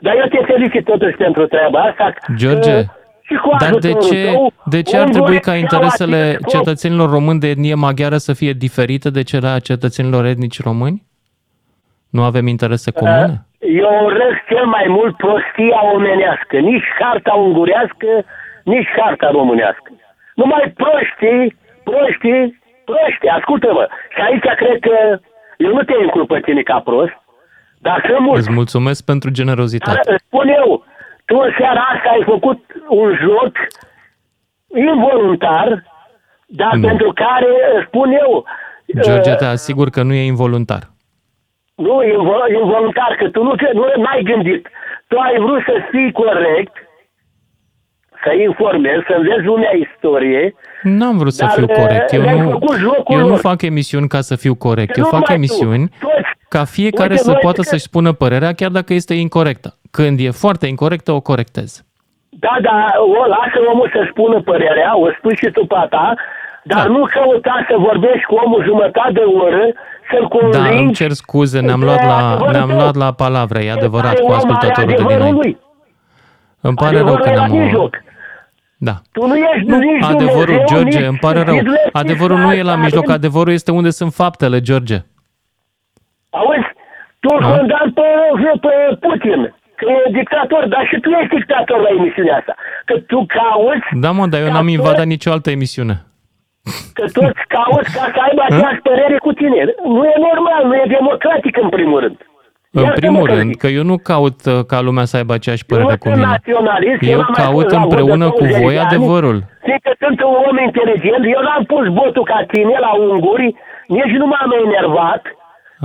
Dar eu te felicit totuși pentru treaba asta. George, Uh, și cu dar de ajutorul ce, tău, de ce ar ungurii trebui ca au interesele acest scop. cetățenilor români de etnie maghiară să fie diferite de cele a cetățenilor etnici români? Nu avem interese comune? Eu urăsc cel mai mult prostia omenească. Nici harta ungurească, nici harta românească. Numai proștii, proștii, proștii, ascultă-mă. Și aici cred că eu nu te includ pe tine ca prost, dar sunt mulți. Îți mulțumesc pentru generozitate. Dar îți spun eu, tu în seara asta ai făcut un joc involuntar, dar Nu. pentru care îți spun eu... George, uh, te asigur că nu e involuntar. Nu, invo- involuntar, că tu nu, te- nu ai gândit. Tu ai vrut să fii corect, să informezi, să înveți lumea istorie. N-am vrut să Dar, fiu corect. Eu le-ai nu, făcut jocul eu nu lor. fac emisiuni ca să fiu corect. Și Eu nu fac numai tu, emisiuni toți. ca fiecare Uite, să noi poată că- să-și spună părerea, chiar dacă este incorrectă. Când e foarte incorrectă, o corectez. Da, da, o lasă omul să spună părerea, o spui și tu pe ta, dar Da. nu căuta să vorbești cu omul jumătate de oră, să-l convingi. Da, îmi cer scuze, ne-am de luat la, adevărul ne-am tău. luat la palavra, e adevărat, Fiecare cu om are ascultătorul de adevărul dinainte. lui. Îmi pare rău Adevărul că e la ne-am... mijloc. Da. Tu nu ești Nu, nici adevărul, Dumnezeu, George, nici îmi pare rău. Hitler, nici Adevărul nu e la Stalin. mijloc, adevărul este unde sunt faptele, George. Auzi, tu îl Da. condamn pe, pe Putin, că e dictator, dar și tu ești dictator la emisiunea asta. Că tu cauți, Da, mă, dar eu n-am invadat nicio altă emisiune. că toți cauți ca să aibă aceeași părere cu tine. Nu e normal, nu e democratic în primul rând. În Iartă-mă primul că rând, zic. că eu nu caut uh, ca lumea să aibă aceeași Eu părere nu cu sunt mine. naționalist, Eu n-am mai caut fost la împreună vot de cu 20 voi de ani, adevărul. Fiindcă sunt un om inteligent, eu n-am pus botul ca tine la unguri, nici nu m-am enervat.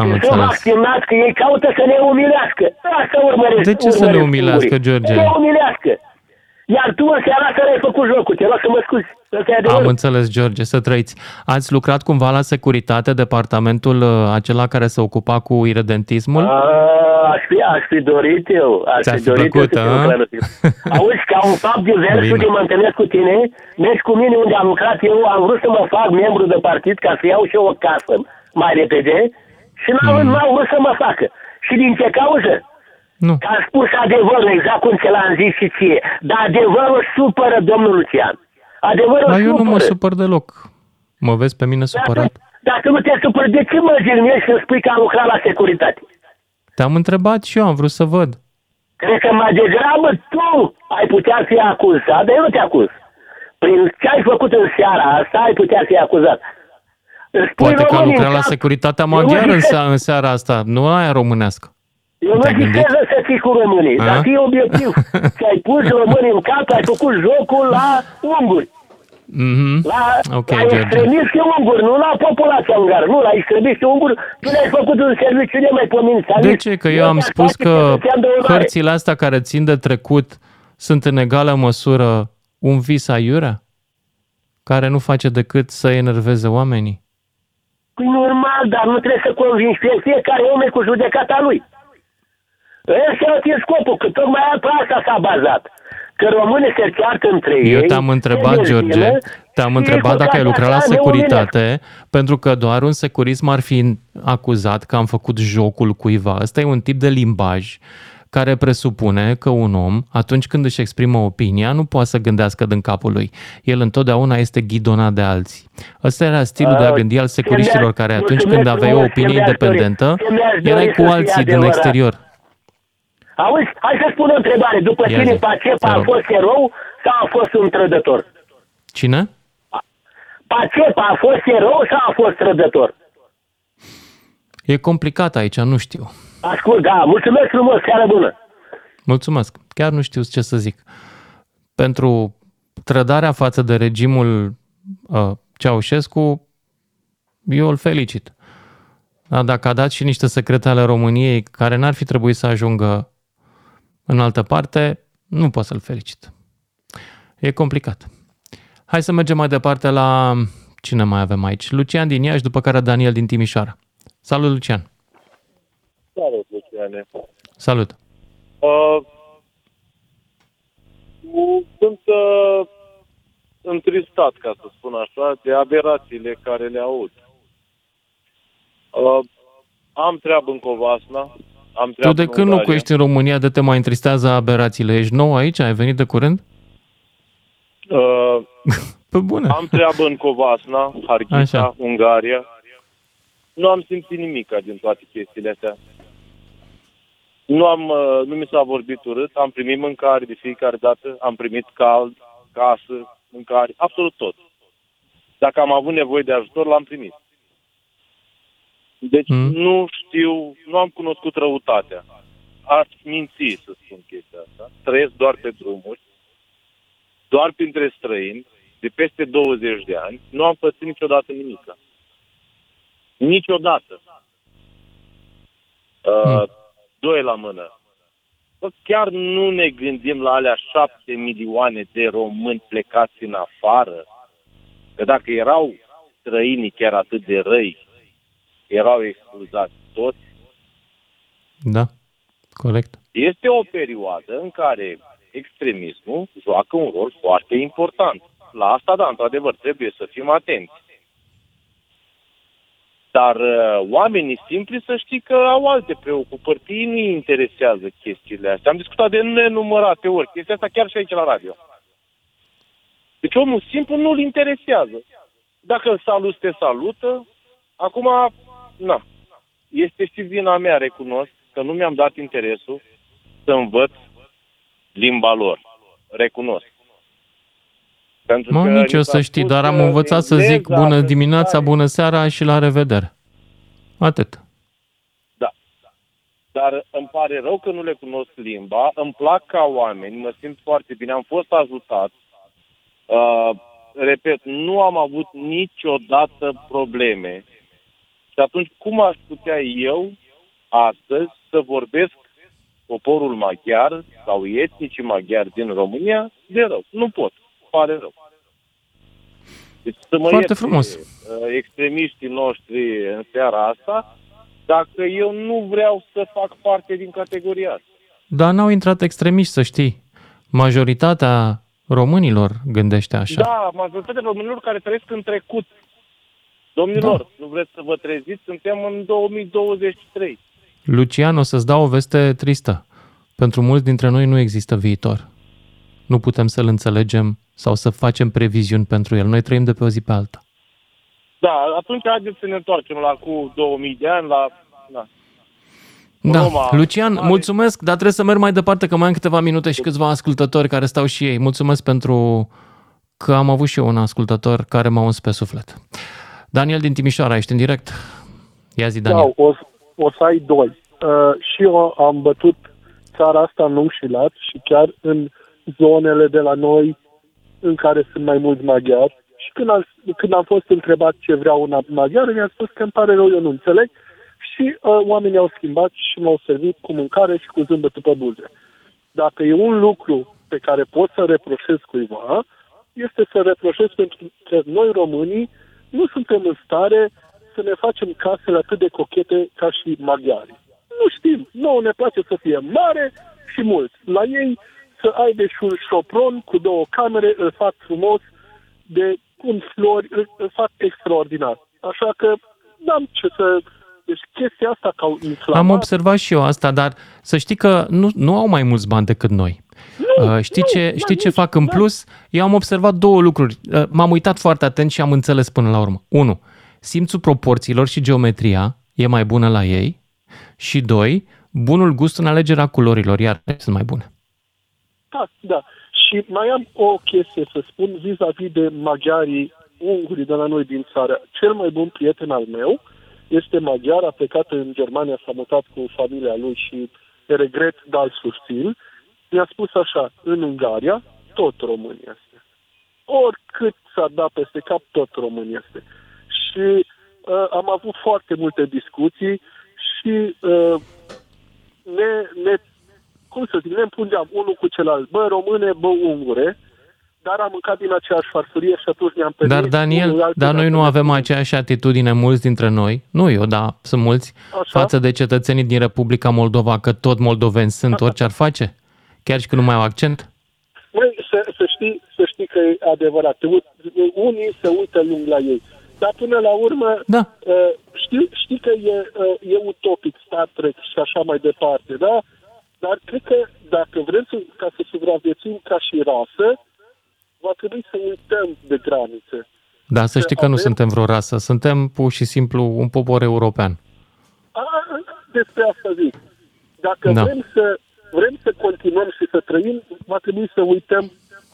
Am Sunt înțeles. vaccinat că ei caută să ne umilească. Asta urmăresc. De ce să ne urmăresc umilească, ungurii. George? Să ne umilească. Iar tu în seara asta ai făcut jocul, te rog să mă scuzi. Asta e Am adevărul. înțeles, George, să trăiți. Ați lucrat cumva la securitate, departamentul uh, acela care se ocupa cu irredentismul? A, aș fi, aș fi dorit eu. Aș Ți-ar fi fi dorit plăcut, eu să a? fiu clarific. Auzi, ca un fapt divers, Bine. uite, mă întâlnesc cu tine, mergi cu mine unde am lucrat eu, am vrut să mă fac membru de partid ca să iau și eu o casă mai repede și n-au, Mm. n-au vrut să mă facă. Și din ce cauză? Nu. Că a spus adevărul, exact cum ți l-am zis și ție. Dar adevărul supără, domnul Lucian. Adevărul Dar eu nu mă supără. supăr deloc. Mă vezi pe mine supărat? Dacă nu te supări, de ce mă jignești să spui că am lucrat la securitate? Te-am întrebat și eu, am vrut să văd. Cred că mai degrabă tu ai putea fi acuzat, dar eu nu te acuz. Prin ce ai făcut în seara asta, ai putea fi acuzat. Îți pui Poate că am românii lucrat în la cap. securitatea Eu nu maghiară în, zic că- sea- în seara asta, nu aia românească. Eu nu Te-ai zic gândit? că să fii cu românii, A? dar fii obiectiv. Ți-ai pus românii în cap, ai făcut jocul la unguri. Mhm. La, Ok, la George. extremiști unguri, nu la populația ungară, nu la extremiști unguri. Tu le-ai făcut un serviciu de mai pomenit. De ce? Că eu am spus că hărțile astea care țin de trecut sunt în egală măsură un vis aiurea? Care nu face decât să enerveze oamenii? Păi normal, dar nu trebuie să convingi pe fiecare om e cu judecata lui. Ăsta e scopul, că tocmai pe asta s-a bazat. Că românii se ceartă între ei. Eu te-am întrebat, se George, dezbină te-am și întrebat cu dacă ai lucrat la asta ne securitate, pentru că doar un securism ar fi acuzat că am făcut jocul cuiva. Ăsta e un tip de limbaj care presupune că un om, atunci când își exprimă opinia, nu poate să gândească din capul lui. El întotdeauna este ghidonat de alții. Ăsta era stilul de a gândi al securiștilor, care atunci când aveai o opinie independentă, erai cu alții din exterior. Auzi, hai să spun o întrebare. După Ia tine, zi, Pacepa te a rog. fost erou sau a fost un trădător? Cine? Pacepa a fost erou sau a fost trădător? E complicat aici, nu știu. Ascult, da, mulțumesc frumos, seară bună. Mulțumesc. Chiar nu știu ce să zic. Pentru trădarea față de regimul uh, Ceaușescu, eu îl felicit. Dar dacă a dat și niște secrete ale României care n-ar fi trebuit să ajungă în altă parte, nu pot să-l felicit. E complicat. Hai să mergem mai departe la... Cine mai avem aici? Lucian din Iași, după care Daniel din Timișoara. Salut, Lucian! Salut, Luciane. Salut! Uh, sunt uh, întristat, ca să spun așa, de aberațiile care le aud. Uh, am treabă în Covasna, am Tu treabă de în când Ungaria. locuiești în România, de te mai întristează aberațiile? Ești nou aici? Ai venit de curând? Uh, Pe bune. am treabă în Covasna, Harghita, Așa. Ungaria. Nu am simțit nimic din toate chestiile astea. Nu, am, uh, nu mi s-a vorbit urât, am primit mâncare de fiecare dată, am primit cald, casă, mâncare, absolut tot. Dacă am avut nevoie de ajutor, l-am primit. Deci Mm. nu știu, nu am cunoscut răutatea. Aș minți să spun chestia asta. Trăiesc doar pe drumuri, doar printre străini, de peste 20 de ani. Nu am pățit niciodată nimic. Niciodată. Uh, Doi la mână. Bă, chiar nu ne gândim la alea șapte milioane de români plecați în afară? Că dacă erau străinii chiar atât de răi, erau expulzați toți, Da, corect. este o perioadă în care extremismul joacă un rol foarte important. La asta, da, într-adevăr, trebuie să fim atenți. Dar uh, oamenii simpli să știi că au alte preocupări, că ei nu îi interesează chestiile astea. Am discutat de nenumărate ori chestia asta chiar și aici la radio. Deci omul simplu nu-l interesează. Dacă îl salut, te salută. Acum, na, este și vina mea, recunosc, că nu mi-am dat interesul să învăț limba lor. Recunosc. Pentru Mă, că nici eu ni s-a să știi, spus dar am că învățat să zic engleza, bună că dimineața, tare. bună seara și la revedere. Atât. Da. Dar îmi pare rău că nu le cunosc limba, îmi plac ca oameni, mă simt foarte bine, am fost ajutat. Uh, repet, nu am avut niciodată probleme. Și atunci, cum aș putea eu, astăzi, să vorbesc poporul maghiar sau etnicii maghiari din România de rău? Nu pot. Pare rău. Deci să mă Foarte ierte, frumos. uh, extremiștii noștri în seara asta, dacă eu nu vreau să fac parte din categoria asta. Dar n-au intrat extremiști, să știi. Majoritatea românilor gândește așa. Da, majoritatea românilor care trăiesc în trecut. Domnilor, Da. nu vreți să vă treziți? Suntem în 2023. Lucian, o să-ți dau o veste tristă. Pentru mulți dintre noi nu există viitor. Nu putem să-l înțelegem sau să facem previziuni pentru el. Noi trăim de pe o zi pe alta. Da, atunci haideți să ne întoarcem la cu 2000 de ani, la... Da. Da, Roma, Lucian, mare- mulțumesc, dar trebuie să merg mai departe, că mai am câteva minute și câțiva ascultători care stau și ei. Mulțumesc pentru că am avut și eu un ascultător care m-a uns pe suflet. Daniel din Timișoara, ești în direct? Ia zi, Daniel. Da, o, o să ai doi. Uh, și eu am bătut țara asta în ung și lat și chiar în zonele de la noi în care sunt mai mulți maghiari. Și când am, când am fost întrebat ce vreau un maghiar, mi-a spus că îmi pare rău, eu nu înțeleg. Și uh, oamenii au schimbat și m-au servit cu mâncare și cu zâmbetul pe buze. Dacă e un lucru pe care pot să reproșez cuiva, este să reproșez pentru că noi românii nu suntem în stare să ne facem casele atât de cochete ca și maghiarii. Nu știm. Nouă ne place să fie mare și mult. La ei să aibă și un șopron cu două camere, îl fac frumos, de cum flori, îl, îl fac extraordinar. Așa că n-am ce să... Deci chestia asta ca un inflamat... Am observat și eu asta, dar să știi că nu, nu au mai mulți bani decât noi. Uh, știi nu, ce, nu, știi ce nici- fac în plus? Eu am observat două lucruri. Uh, M-am uitat foarte atent și am înțeles până la urmă. Unu, simțul proporțiilor și geometria e mai bună la ei. Și doi, bunul gust în alegerea culorilor, iar sunt mai bune. Da, da. Și mai am o chestie să spun vis-a-vis de maghiarii ungurii de la noi din țară. Cel mai bun prieten al meu este maghiar, a plecat în Germania, s-a mutat cu familia lui și regret, dar îl susțin. Mi-a spus așa, în Ungaria, tot român este. Oricât s-ar da peste cap, tot român este. Și uh, am avut foarte multe discuții și uh, ne, ne cum să zic, ne împungeam unul cu celălalt, bă române, bă ungure, dar am mâncat din aceeași farfurie și atunci ne-am permis. Dar, Daniel, unul altul dar noi nu ne-am avem aceeași atitudine mulți dintre noi, nu eu, dar sunt mulți, Așa. față de cetățenii din Republica Moldova, că tot moldoveni sunt, orice ar face, chiar și când nu mai au accent. Măi, să, să, știi, să știi că e adevărat. Te uit, unii se uită lung la ei. Dar până la urmă, da. uh, știi, știi că e, uh, e utopic Star Trek și așa mai departe, da? Dar cred că dacă vrem să, ca să supraviețuim ca și rasă, va trebui să uităm de granițe. Da, să știi că nu avem- suntem vreo rasă, suntem pur și simplu un popor european. A, despre asta zic. Dacă Da. vrem, să, vrem să continuăm și să trăim, va trebui să uităm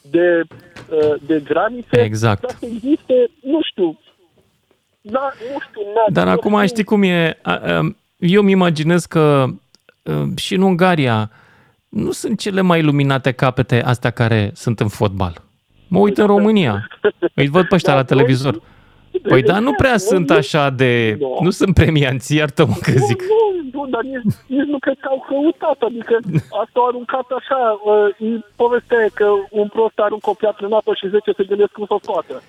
de, uh, de granițe. Exact. Dacă există, nu știu, na, nu știu, na, Dar acum știi cum e? A- a- Eu îmi imaginez că a, și în Ungaria nu sunt cele mai luminate capete astea care sunt în fotbal. Mă uit în România, îi văd pe ăștia la televizor. Păi da, nu prea sunt așa de... Nu sunt premianți, iartă-mă că zic. Nu, nu, dar nici, nici nu cred că au căutat, adică asta au aruncat așa, uh, e povestea e că un prost aruncă o piatră în apă și 10 se gândesc cum să o scoată.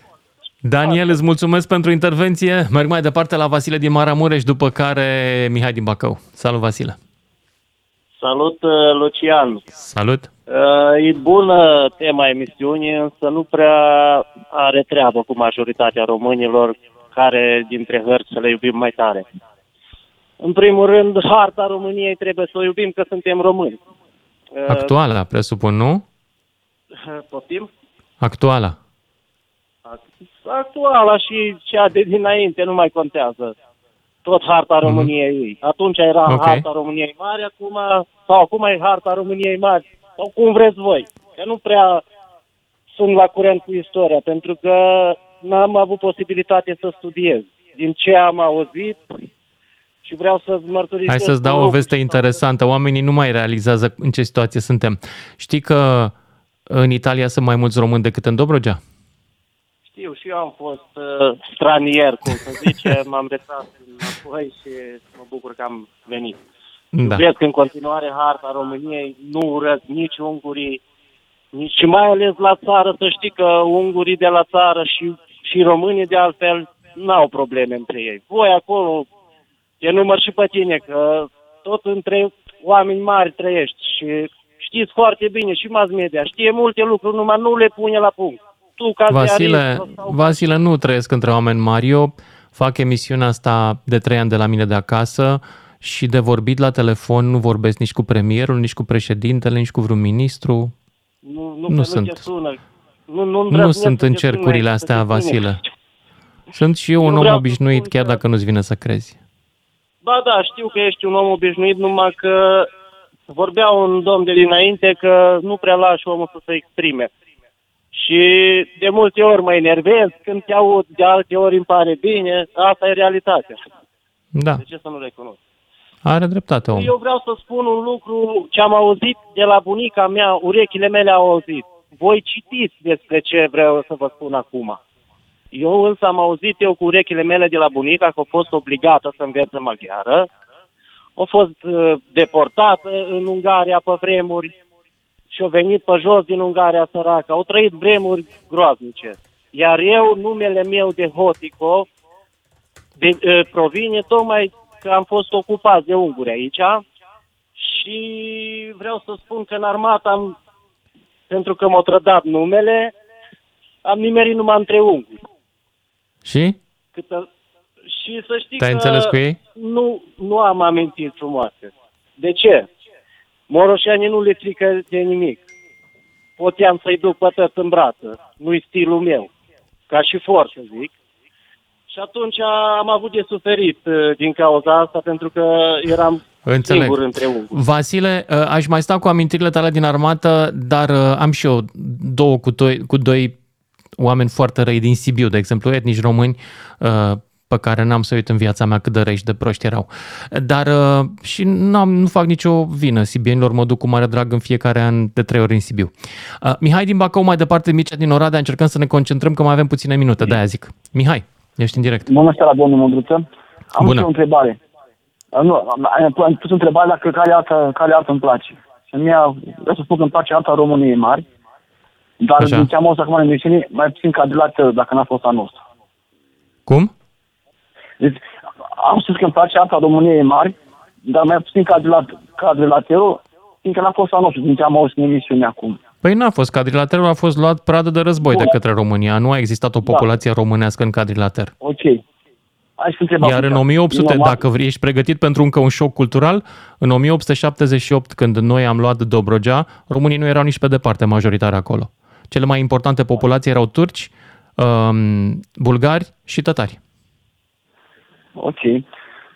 Daniel, îți mulțumesc pentru intervenție. Merg mai departe la Vasile din Maramureș, după care Mihai din Bacău. Salut, Vasile! Salut, uh, Lucian. Salut! Uh, E bună tema emisiunii, însă nu prea are treabă cu majoritatea românilor care dintre hărți să le iubim mai tare. În primul rând, harta României trebuie să o iubim că suntem români. Uh, Actuala, presupun, nu? Poftim? Actuala. Actuala și cea de dinainte nu mai contează. Tot harta României. Atunci era Ok. harta României mari, acum, sau acum e harta României mari, sau cum vreți voi. Că nu prea sunt la curent cu istoria, pentru că n-am avut posibilitate să studiez. Din ce am auzit și vreau să mărturisesc... Hai să-ți dau un o lucru. veste interesantă. Oamenii nu mai realizează în ce situație suntem. Știi că în Italia sunt mai mulți români decât în Dobrogea? Știu, și eu am fost uh, stranier, cum să zice, m-am retras înapoi și mă bucur că am venit. Da. Iubesc în continuare harta României, nu urăsc nici ungurii, nici, și mai ales la țară, să știi că ungurii de la țară și, și românii de altfel n-au probleme între ei. Voi acolo te număr și pe tine, că tot între oameni mari trăiești și știți foarte bine și mass media, știe multe lucruri, numai nu le pune la punct. Tu, ca Vasile, ziarist, sau Vasile, nu trăiesc între oameni mari. Eu fac emisiunea asta de trei ani de la mine de acasă și de vorbit la telefon nu vorbesc nici cu premierul, nici cu președintele, nici cu vreun ministru. Nu, Nu nu, nu sunt. sunt. Sună. Nu, nu, Nu îndrăznesc sunt să în te sune, cercurile să astea, te sune. Vasile. Sunt și eu Eu un om vreau să obișnuit, spun chiar că- dacă nu-ți vine să crezi. Ba da, știu că ești un om obișnuit, numai că vorbea un domn de dinainte că nu prea lași omul să se exprime. Și de multe ori mă enervez când te aud, de alte ori îmi pare bine, asta e realitatea. Da, De ce să nu recunosc? are dreptate om. Eu vreau să spun un lucru ce am auzit de la bunica mea, urechile mele au auzit. Voi citiți despre ce vreau să vă spun acum. Eu însă am auzit eu cu urechile mele de la bunica că a fost obligată să învețe maghiară. A fost uh, deportată în Ungaria pe vremuri și a venit pe jos din Ungaria săracă. Au trăit vremuri groaznice. Iar eu, numele meu de Hotico, de, uh, provine tocmai că am fost ocupat de unguri aici și vreau să spun că în armată am, pentru că m-au trădat numele, am nimerit numai între unguri. Și? Câtă... Și să știi Te-ai că înțeles cu ei? Nu, nu am amintiri frumoase. De ce? Moroșanii nu le frică de nimic. Poteam să-i duc pe tăt în brață. Nu-i stilul meu. Ca și for, să zic. Și atunci am avut de suferit uh, din cauza asta, pentru că eram Înțeleg. singur între unguri. Vasile, uh, aș mai sta cu amintirile tale din armată, dar uh, am și eu două cu doi, cu doi oameni foarte răi din Sibiu, de exemplu, etnici români, uh, pe care n-am să uit în viața mea cât de răi și de proști erau. Dar uh, și n-am, nu fac nicio vină. Sibienilor mă duc cu mare drag în fiecare an de trei ori în Sibiu. Uh, Mihai din Bacău, mai departe, Mircea din Oradea, încercăm să ne concentrăm că mai avem puține minute, de-aia zic. Mihai, ești în direct. Bună seara, domnul Mândruță. Am Bună. și o întrebare. Uh, Nu, am am pus întrebare dacă care artă, care artă îmi place. Și mie, vreau să spun că îmi place arta României mari, dar Așa. din ce am auzit acum în emisiune, mai puțin ca de la tău, dacă n-a fost a nostru. Cum? Deci, am spus că îmi place arta României mari, dar mai puțin ca de la, ca de la tău, fiindcă n-a fost a nostru, din ce am auzit în emisiune acum. Păi n-a fost cadrilaterul, a fost luat pradă de război Bun. de către România. Nu a existat o populație românească în cadrilater. Ok. Hai să întreb Iar în atunci. 1800, E normal- dacă vrei, ești pregătit pentru încă un șoc cultural, în 1878, când noi am luat Dobrogea, românii nu erau nici pe departe majoritari acolo. Cele mai importante populații erau turci, um, bulgari și tătari. Ok.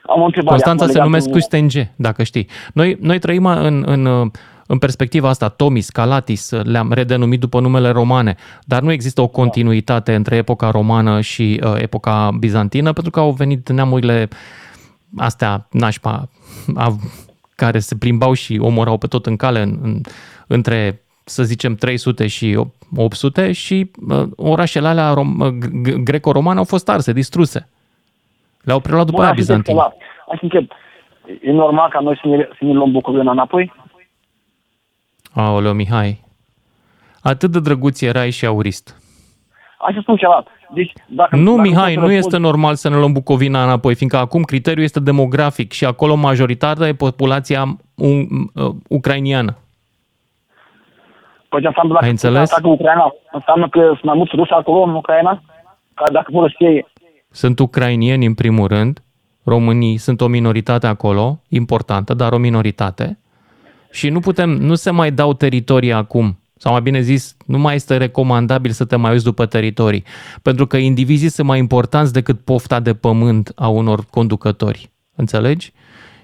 Am o întrebare. Constanța acum se legat numesc cu- Custenge, dacă știi. Noi, noi trăim în, în, în perspectiva asta, Tomis, Calatis, le-am redenumit după numele romane, dar nu există o continuitate între epoca romană și uh, epoca bizantină, pentru că au venit neamurile astea nașpa, a, care se plimbau și omorau pe tot în cale în, în, între să zicem 300 și 800 și uh, orașele alea rom, uh, g- greco-romane au fost arse, distruse. Le-au preluat după Bun, aia hai să întreb bizantini. ceva. Hai să întreb. E normal ca noi să ne, să ne luăm Bucovina înapoi? Aoleo, Mihai. Atât de drăguț erai și aurist. Hai să spun ceva. Deci, dacă, Nu, dacă Mihai, să nu răspund- este normal să ne luăm Bucovina înapoi, fiindcă acum criteriul este demografic și acolo majoritatea e populația un, uh, ucrainiană. Păi ce înseamnă dacă Ai înțeles? atacă Ucraina, înseamnă că sunt mai mulți ruși acolo în Ucraina? Ca dacă vor să fie Sunt ucrainieni în primul rând, românii sunt o minoritate acolo, importantă, dar o minoritate. Și nu putem, nu se mai dau teritorii acum. Sau mai bine zis, nu mai este recomandabil să te mai uiți după teritorii. Pentru că indivizii sunt mai importanți decât pofta de pământ a unor conducători. Înțelegi?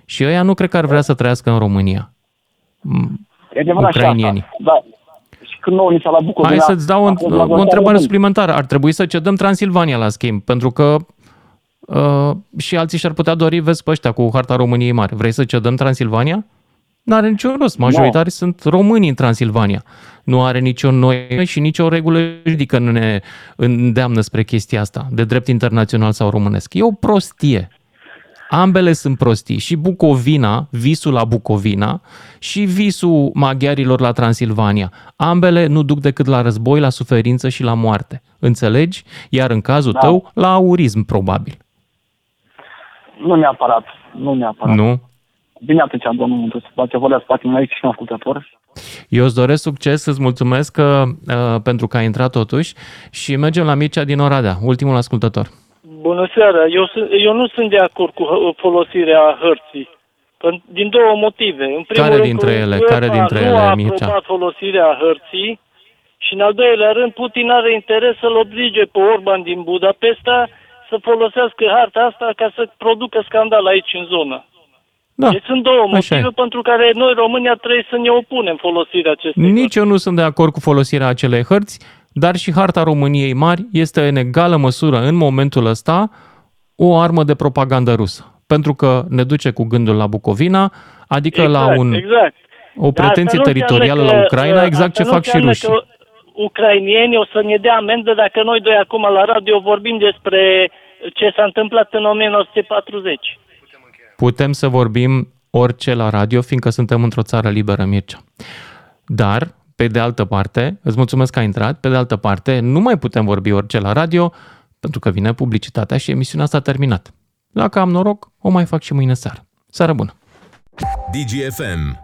Și ăia nu cred că ar vrea să trăiască în România. M- E adevărat și Ucrainienii. asta. Da. Și când nouă ni s-a luat Bucovina... Hai să-ți dau a un, fost o majoritatea întrebare români. suplimentară. Ar trebui să cedăm Transilvania la schimb, pentru că uh, și alții și-ar putea dori, vezi pe ăștia cu harta României mare. Vrei să cedăm Transilvania? Nu are niciun rost. Majoritari sunt români în Transilvania. Nu are nicio noi și nicio regulă juridică nu ne îndeamnă spre chestia asta, de drept internațional sau românesc. E o prostie. Ambele sunt prostii. Și Bucovina, visul la Bucovina și visul maghiarilor la Transilvania. Ambele nu duc decât la război, la suferință și la moarte. Înțelegi? Iar în cazul Da. tău, la aurism, probabil. Nu neapărat. Nu neapărat. Nu? Bine atunci, domnul Mântus. Poate vorbesc, poate mai și un ascultător. Eu îți doresc succes, îți mulțumesc că, uh, pentru că ai intrat totuși și mergem la Mircea din Oradea, ultimul ascultător. Bună seara. Eu, sunt, eu nu sunt de acord cu hă- folosirea hărții. Pen- Din două motive. În primul Care rând, dintre că ele? UEFA Care dintre nu ele, a Mircea? aprobat folosirea hărții și în al doilea rând Putin are interes să-l oblige pe Orban din Budapesta să folosească harta asta ca să producă scandal aici în zonă. Da, deci sunt două așa motive e. pentru care noi, România, trebuie să ne opunem folosirea acestei Nici eu nu sunt de acord cu folosirea acelei hărți, dar și harta României mari este în egală măsură în momentul ăsta o armă de propagandă rusă. Pentru că ne duce cu gândul la Bucovina, adică la Exact, un, exact. o Dar pretenție asta nu teritorială înseamnă la că, Ucraina, uh, exact ce asta nu fac și înseamnă rușii. Că ucrainienii o să ne dea amendă dacă noi doi acum la radio vorbim despre ce s-a întâmplat în 1940. Putem să vorbim orice la radio, fiindcă suntem într-o țară liberă, Mircea. Dar, pe de altă parte, îți mulțumesc că ai intrat, pe de altă parte, nu mai putem vorbi orice la radio, pentru că vine publicitatea și emisiunea asta a terminat. Dacă am noroc, o mai fac și mâine seară. Seară bună! DGFM